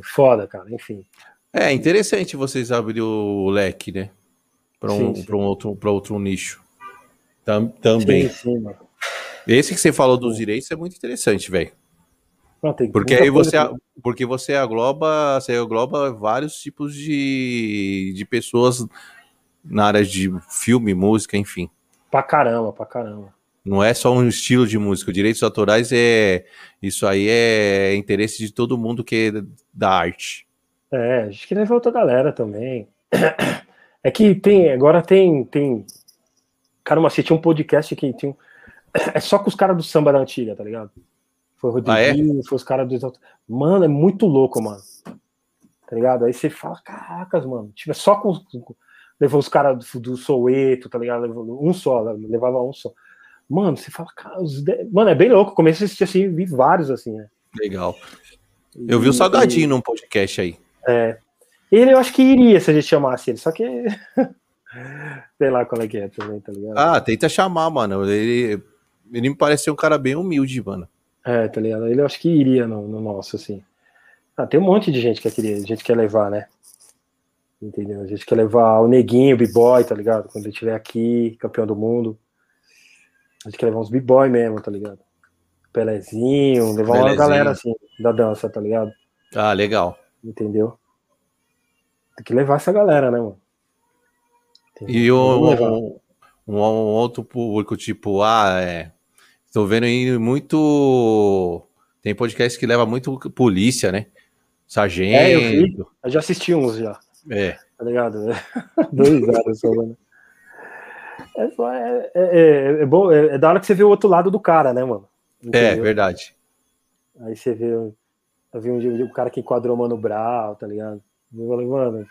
Foda, cara, enfim. É interessante vocês abrir o leque, né? Para um, um, outro, outro nicho. Tam, também. Sim, sim, mano. Esse que você falou dos direitos é muito interessante, velho. Porque aí você, que... porque você agloba, você agloba vários tipos de, de pessoas na área de filme, música, enfim. Pra caramba, pra caramba. Não é só um estilo de música. Direitos autorais é. Isso aí é interesse de todo mundo que é da arte. É, a gente queria levar outra galera também. É que tem. Agora tem. tem... Cara, mas tinha um podcast que tinha. É só com os caras do samba da antiga, tá ligado? Foi o Rodriguinho, ah, é? foi os caras dos. Mano, é muito louco, mano. Tá ligado? Aí você fala, caracas, mano. Tipo, é só com. Levou os caras do, do Soueto, tá ligado? Um só, levava um só. Mano, você fala, cara, os mano, é bem louco. Comecei a assistir assim, vi vários assim, né? Legal. Eu vi o Salgadinho e... num podcast aí. É. Ele eu acho que iria se a gente chamasse ele, só que. Sei lá qual é que é também, tá ligado? Ah, tenta chamar, mano. Ele, ele me pareceu um cara bem humilde, mano. É, tá ligado? Ele eu acho que iria no, no nosso, assim. Ah, tem um monte de gente que queria, gente quer levar, né? Entendeu? A gente quer levar o Neguinho, o B-Boy, tá ligado? Quando ele estiver aqui, campeão do mundo. A gente quer levar uns b-boy mesmo, tá ligado? Pelezinho, levar Pelezinho. uma galera assim, da dança, tá ligado? Ah, legal. Entendeu? Tem que levar essa galera, né, mano? Entendeu? E um, um, um, outro público, tipo, ah, é. Tô vendo aí muito. Tem podcast que leva muito polícia, né? Sargento. É, eu vi. Eu já assisti uns já. É. Tá ligado? Dois anos mano. É, só, é, é, é, é, bom, é, é, da hora que você vê o outro lado do cara, né, mano? É, Entendeu? É, verdade. Aí você vê, eu vi um, um cara que enquadrou o Mano Brown, tá ligado? Eu falei, mano,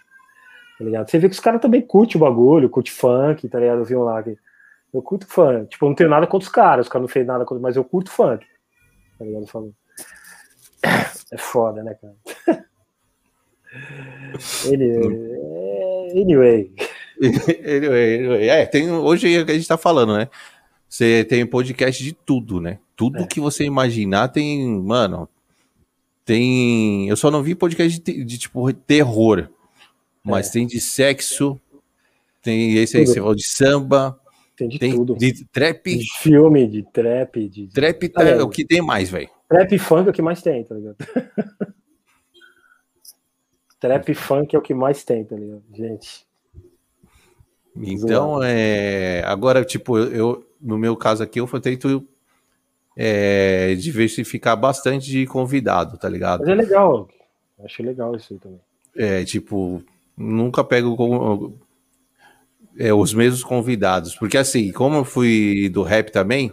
tá ligado? Você vê que os caras também curtem o bagulho, curte funk, tá ligado? Eu vi um lá que eu curto funk. Tipo, eu não tenho nada contra os caras, os caras não fez nada contra, mas eu curto funk. Tá ligado? Falando. É foda, né, cara? Ele, anyway. é, tem, hoje é o que a gente tá falando, né? Você tem podcast de tudo, né? Tudo é. que você imaginar tem, mano. Tem. Eu só não vi podcast de, de tipo terror, mas é. tem de sexo, tem esse aí, você falou de samba. Tem de tem tudo. De trap. De filme, de trap. De... Trap tá, é o que tem mais, velho. Trap e funk é o que mais tem, tá ligado? trap funk é o que mais tem, tá ligado? Gente. Então, é, agora, tipo, eu, no meu caso aqui, eu tento é, diversificar bastante de convidado, tá ligado? Mas é legal, acho legal isso aí também. É, tipo, nunca pego é, os mesmos convidados, porque assim, como eu fui do rap também,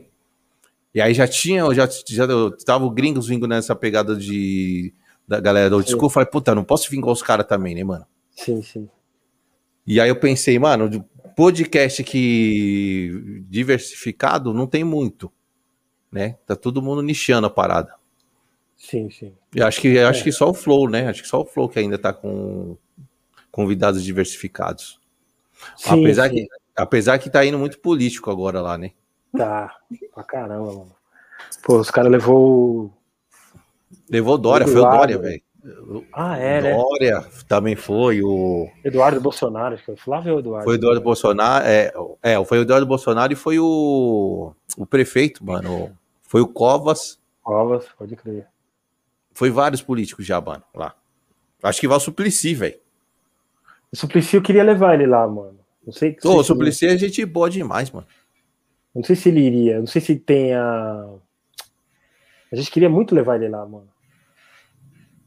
e aí já tinha, já, já tava o gringos vindo nessa pegada de da galera do disco, eu falei, puta, não posso com os caras também, né, mano? Sim, sim. E aí eu pensei, mano, podcast que diversificado não tem muito, né? Tá todo mundo nichando a parada. Sim, sim. Eu acho que acho é. que só o Flow, né? Acho que só o Flow que ainda tá com convidados diversificados. Sim, apesar sim. que apesar que tá indo muito político agora lá, né? Tá, pra caramba, mano. Pô, os caras levou. Levou Dória, foi o Dória, velho. Ah, é, né? Dória também foi o. Eduardo Bolsonaro, acho que foi Flávio Eduardo? Foi o Eduardo Bolsonaro, é, é, foi o Eduardo Bolsonaro e foi o, o prefeito, mano. Foi o Covas. Covas, pode crer. Foi vários políticos já, mano, lá. Acho que vai o Suplicy, velho. O Suplicy eu queria levar ele lá, mano. Não sei. Ô, o Suplicy a gente boa demais, mano. Não sei se ele iria. Não sei se tem a. A gente queria muito levar ele lá, mano.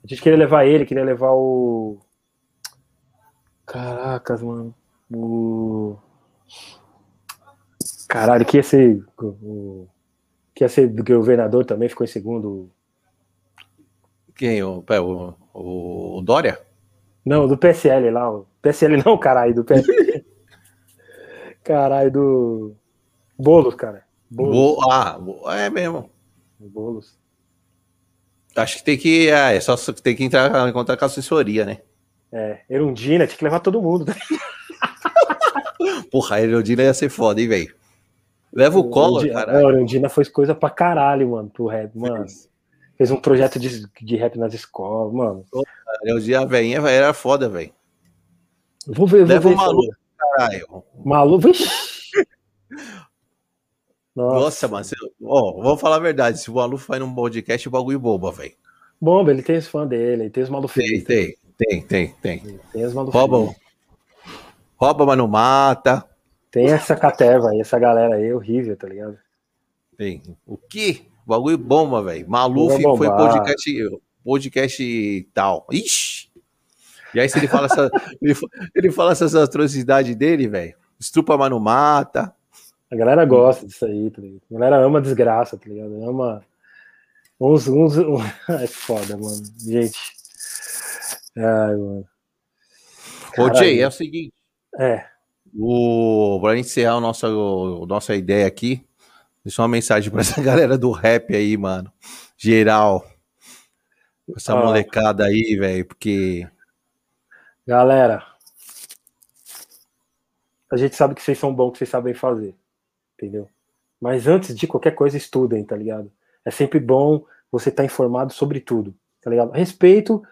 A gente queria levar ele, queria levar o. Caracas, mano. O. Caralho, que ia ser. O... Que ia ser governador também, ficou em segundo. Quem? O, o, o Dória? Não, do PSL lá. O PSL não, caralho, do PSL. caralho, do. Bolos, cara. Bolos. Bo... Ah, é mesmo. Bolos. Acho que tem que. É, é só tem que entrar em contato com a assessoria, né? É, Erundina, tinha que levar todo mundo. Porra, a Erundina ia ser foda, hein, velho? Leva o colo, cara. A Erundina foi coisa pra caralho, mano, pro rap, mano. Fez um projeto de, de rap nas escolas, mano. A Erundina, a velhinha, era foda, velho. Vou ver, Leva vou ver. o maluco, caralho. Maluco, vixi. Nossa, Nossa mano, você... oh, vou falar a verdade. Se o Maluf faz num podcast, o bagulho boba, velho. Bomba, ele tem os fãs dele, tem os malufinhos. Tem, tem, tem, tem, tem. Tem os malufinhos. Rouba, rouba, mas não mata. Tem essa caterva aí, essa galera aí, horrível, tá ligado? Tem. O que? Bagulho bomba, velho. Maluf foi podcast, podcast tal. Ixi! E aí, se ele fala, essa, ele, ele fala essas atrocidades dele, velho. Estrupa, mas não mata. A galera gosta disso aí, tá ligado? A galera ama desgraça, tá ligado? Ama. Uns. uns... É foda, mano. Gente. Ai, mano. Ô, Jay, é o seguinte. É. O... Pra encerrar a nossa, a nossa ideia aqui, deixa uma mensagem pra essa galera do rap aí, mano. Geral. Essa ah. molecada aí, velho, porque. Galera, a gente sabe que vocês são bons, que vocês sabem fazer entendeu? Mas antes de qualquer coisa, estudem, tá ligado? É sempre bom você estar tá informado sobre tudo, tá ligado? Respeito,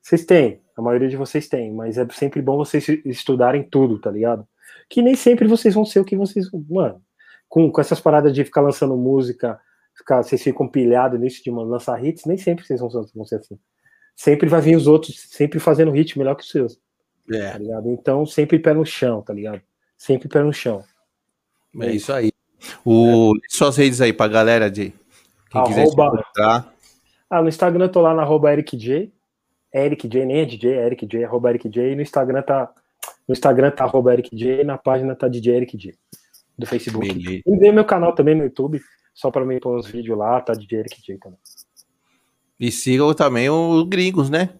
vocês têm, a maioria de vocês tem, mas é sempre bom vocês estudarem tudo, tá ligado? Que nem sempre vocês vão ser o que vocês. Mano, com, com essas paradas de ficar lançando música, ficar, vocês ficam pilhados nisso de lançar hits, nem sempre vocês vão, vão ser assim. Sempre vai vir os outros, sempre fazendo hit melhor que os seus. É. Tá ligado? Então, sempre pé no chão, tá ligado? Sempre pé no chão. É isso aí. O, é. Suas redes aí pra galera de quem arroba, quiser encontrar. Ah, no Instagram eu tô lá na arroba EricJ. EricJ, nem é DJ, é EricJ, arroba EricJ. E no Instagram tá. No Instagram tá arroba EricJ e na página tá DJ EricJ. Do Facebook. Beleza. E meu canal também no YouTube, só pra mim pôr uns vídeos lá, tá DJ EricJ também. E sigam também o Gringos, né?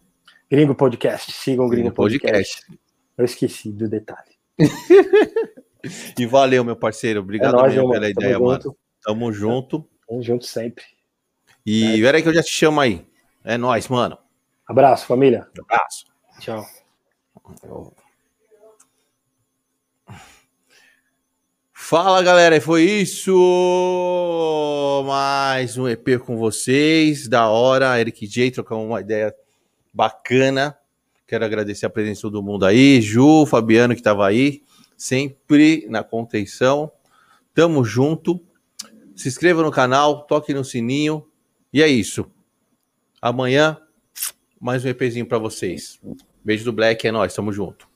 Gringo Podcast. Sigam o Gringo, Gringo Podcast. Podcast. Eu esqueci do detalhe. E valeu, meu parceiro. Obrigado é nóis, mesmo pela ideia, Tamo mano. Junto. Tamo junto. Tamo junto sempre. E é. aí que eu já te chamo aí. É nóis, mano. Abraço, família. Abraço. Tchau. Fala galera, foi isso. Mais um EP com vocês. Da hora, Eric J, trocamos uma ideia bacana. Quero agradecer a presença de todo mundo aí, Ju, Fabiano que tava aí sempre na contenção. Tamo junto. Se inscreva no canal, toque no sininho. E é isso. Amanhã, mais um EPzinho para vocês. Beijo do Black, é nóis, tamo junto.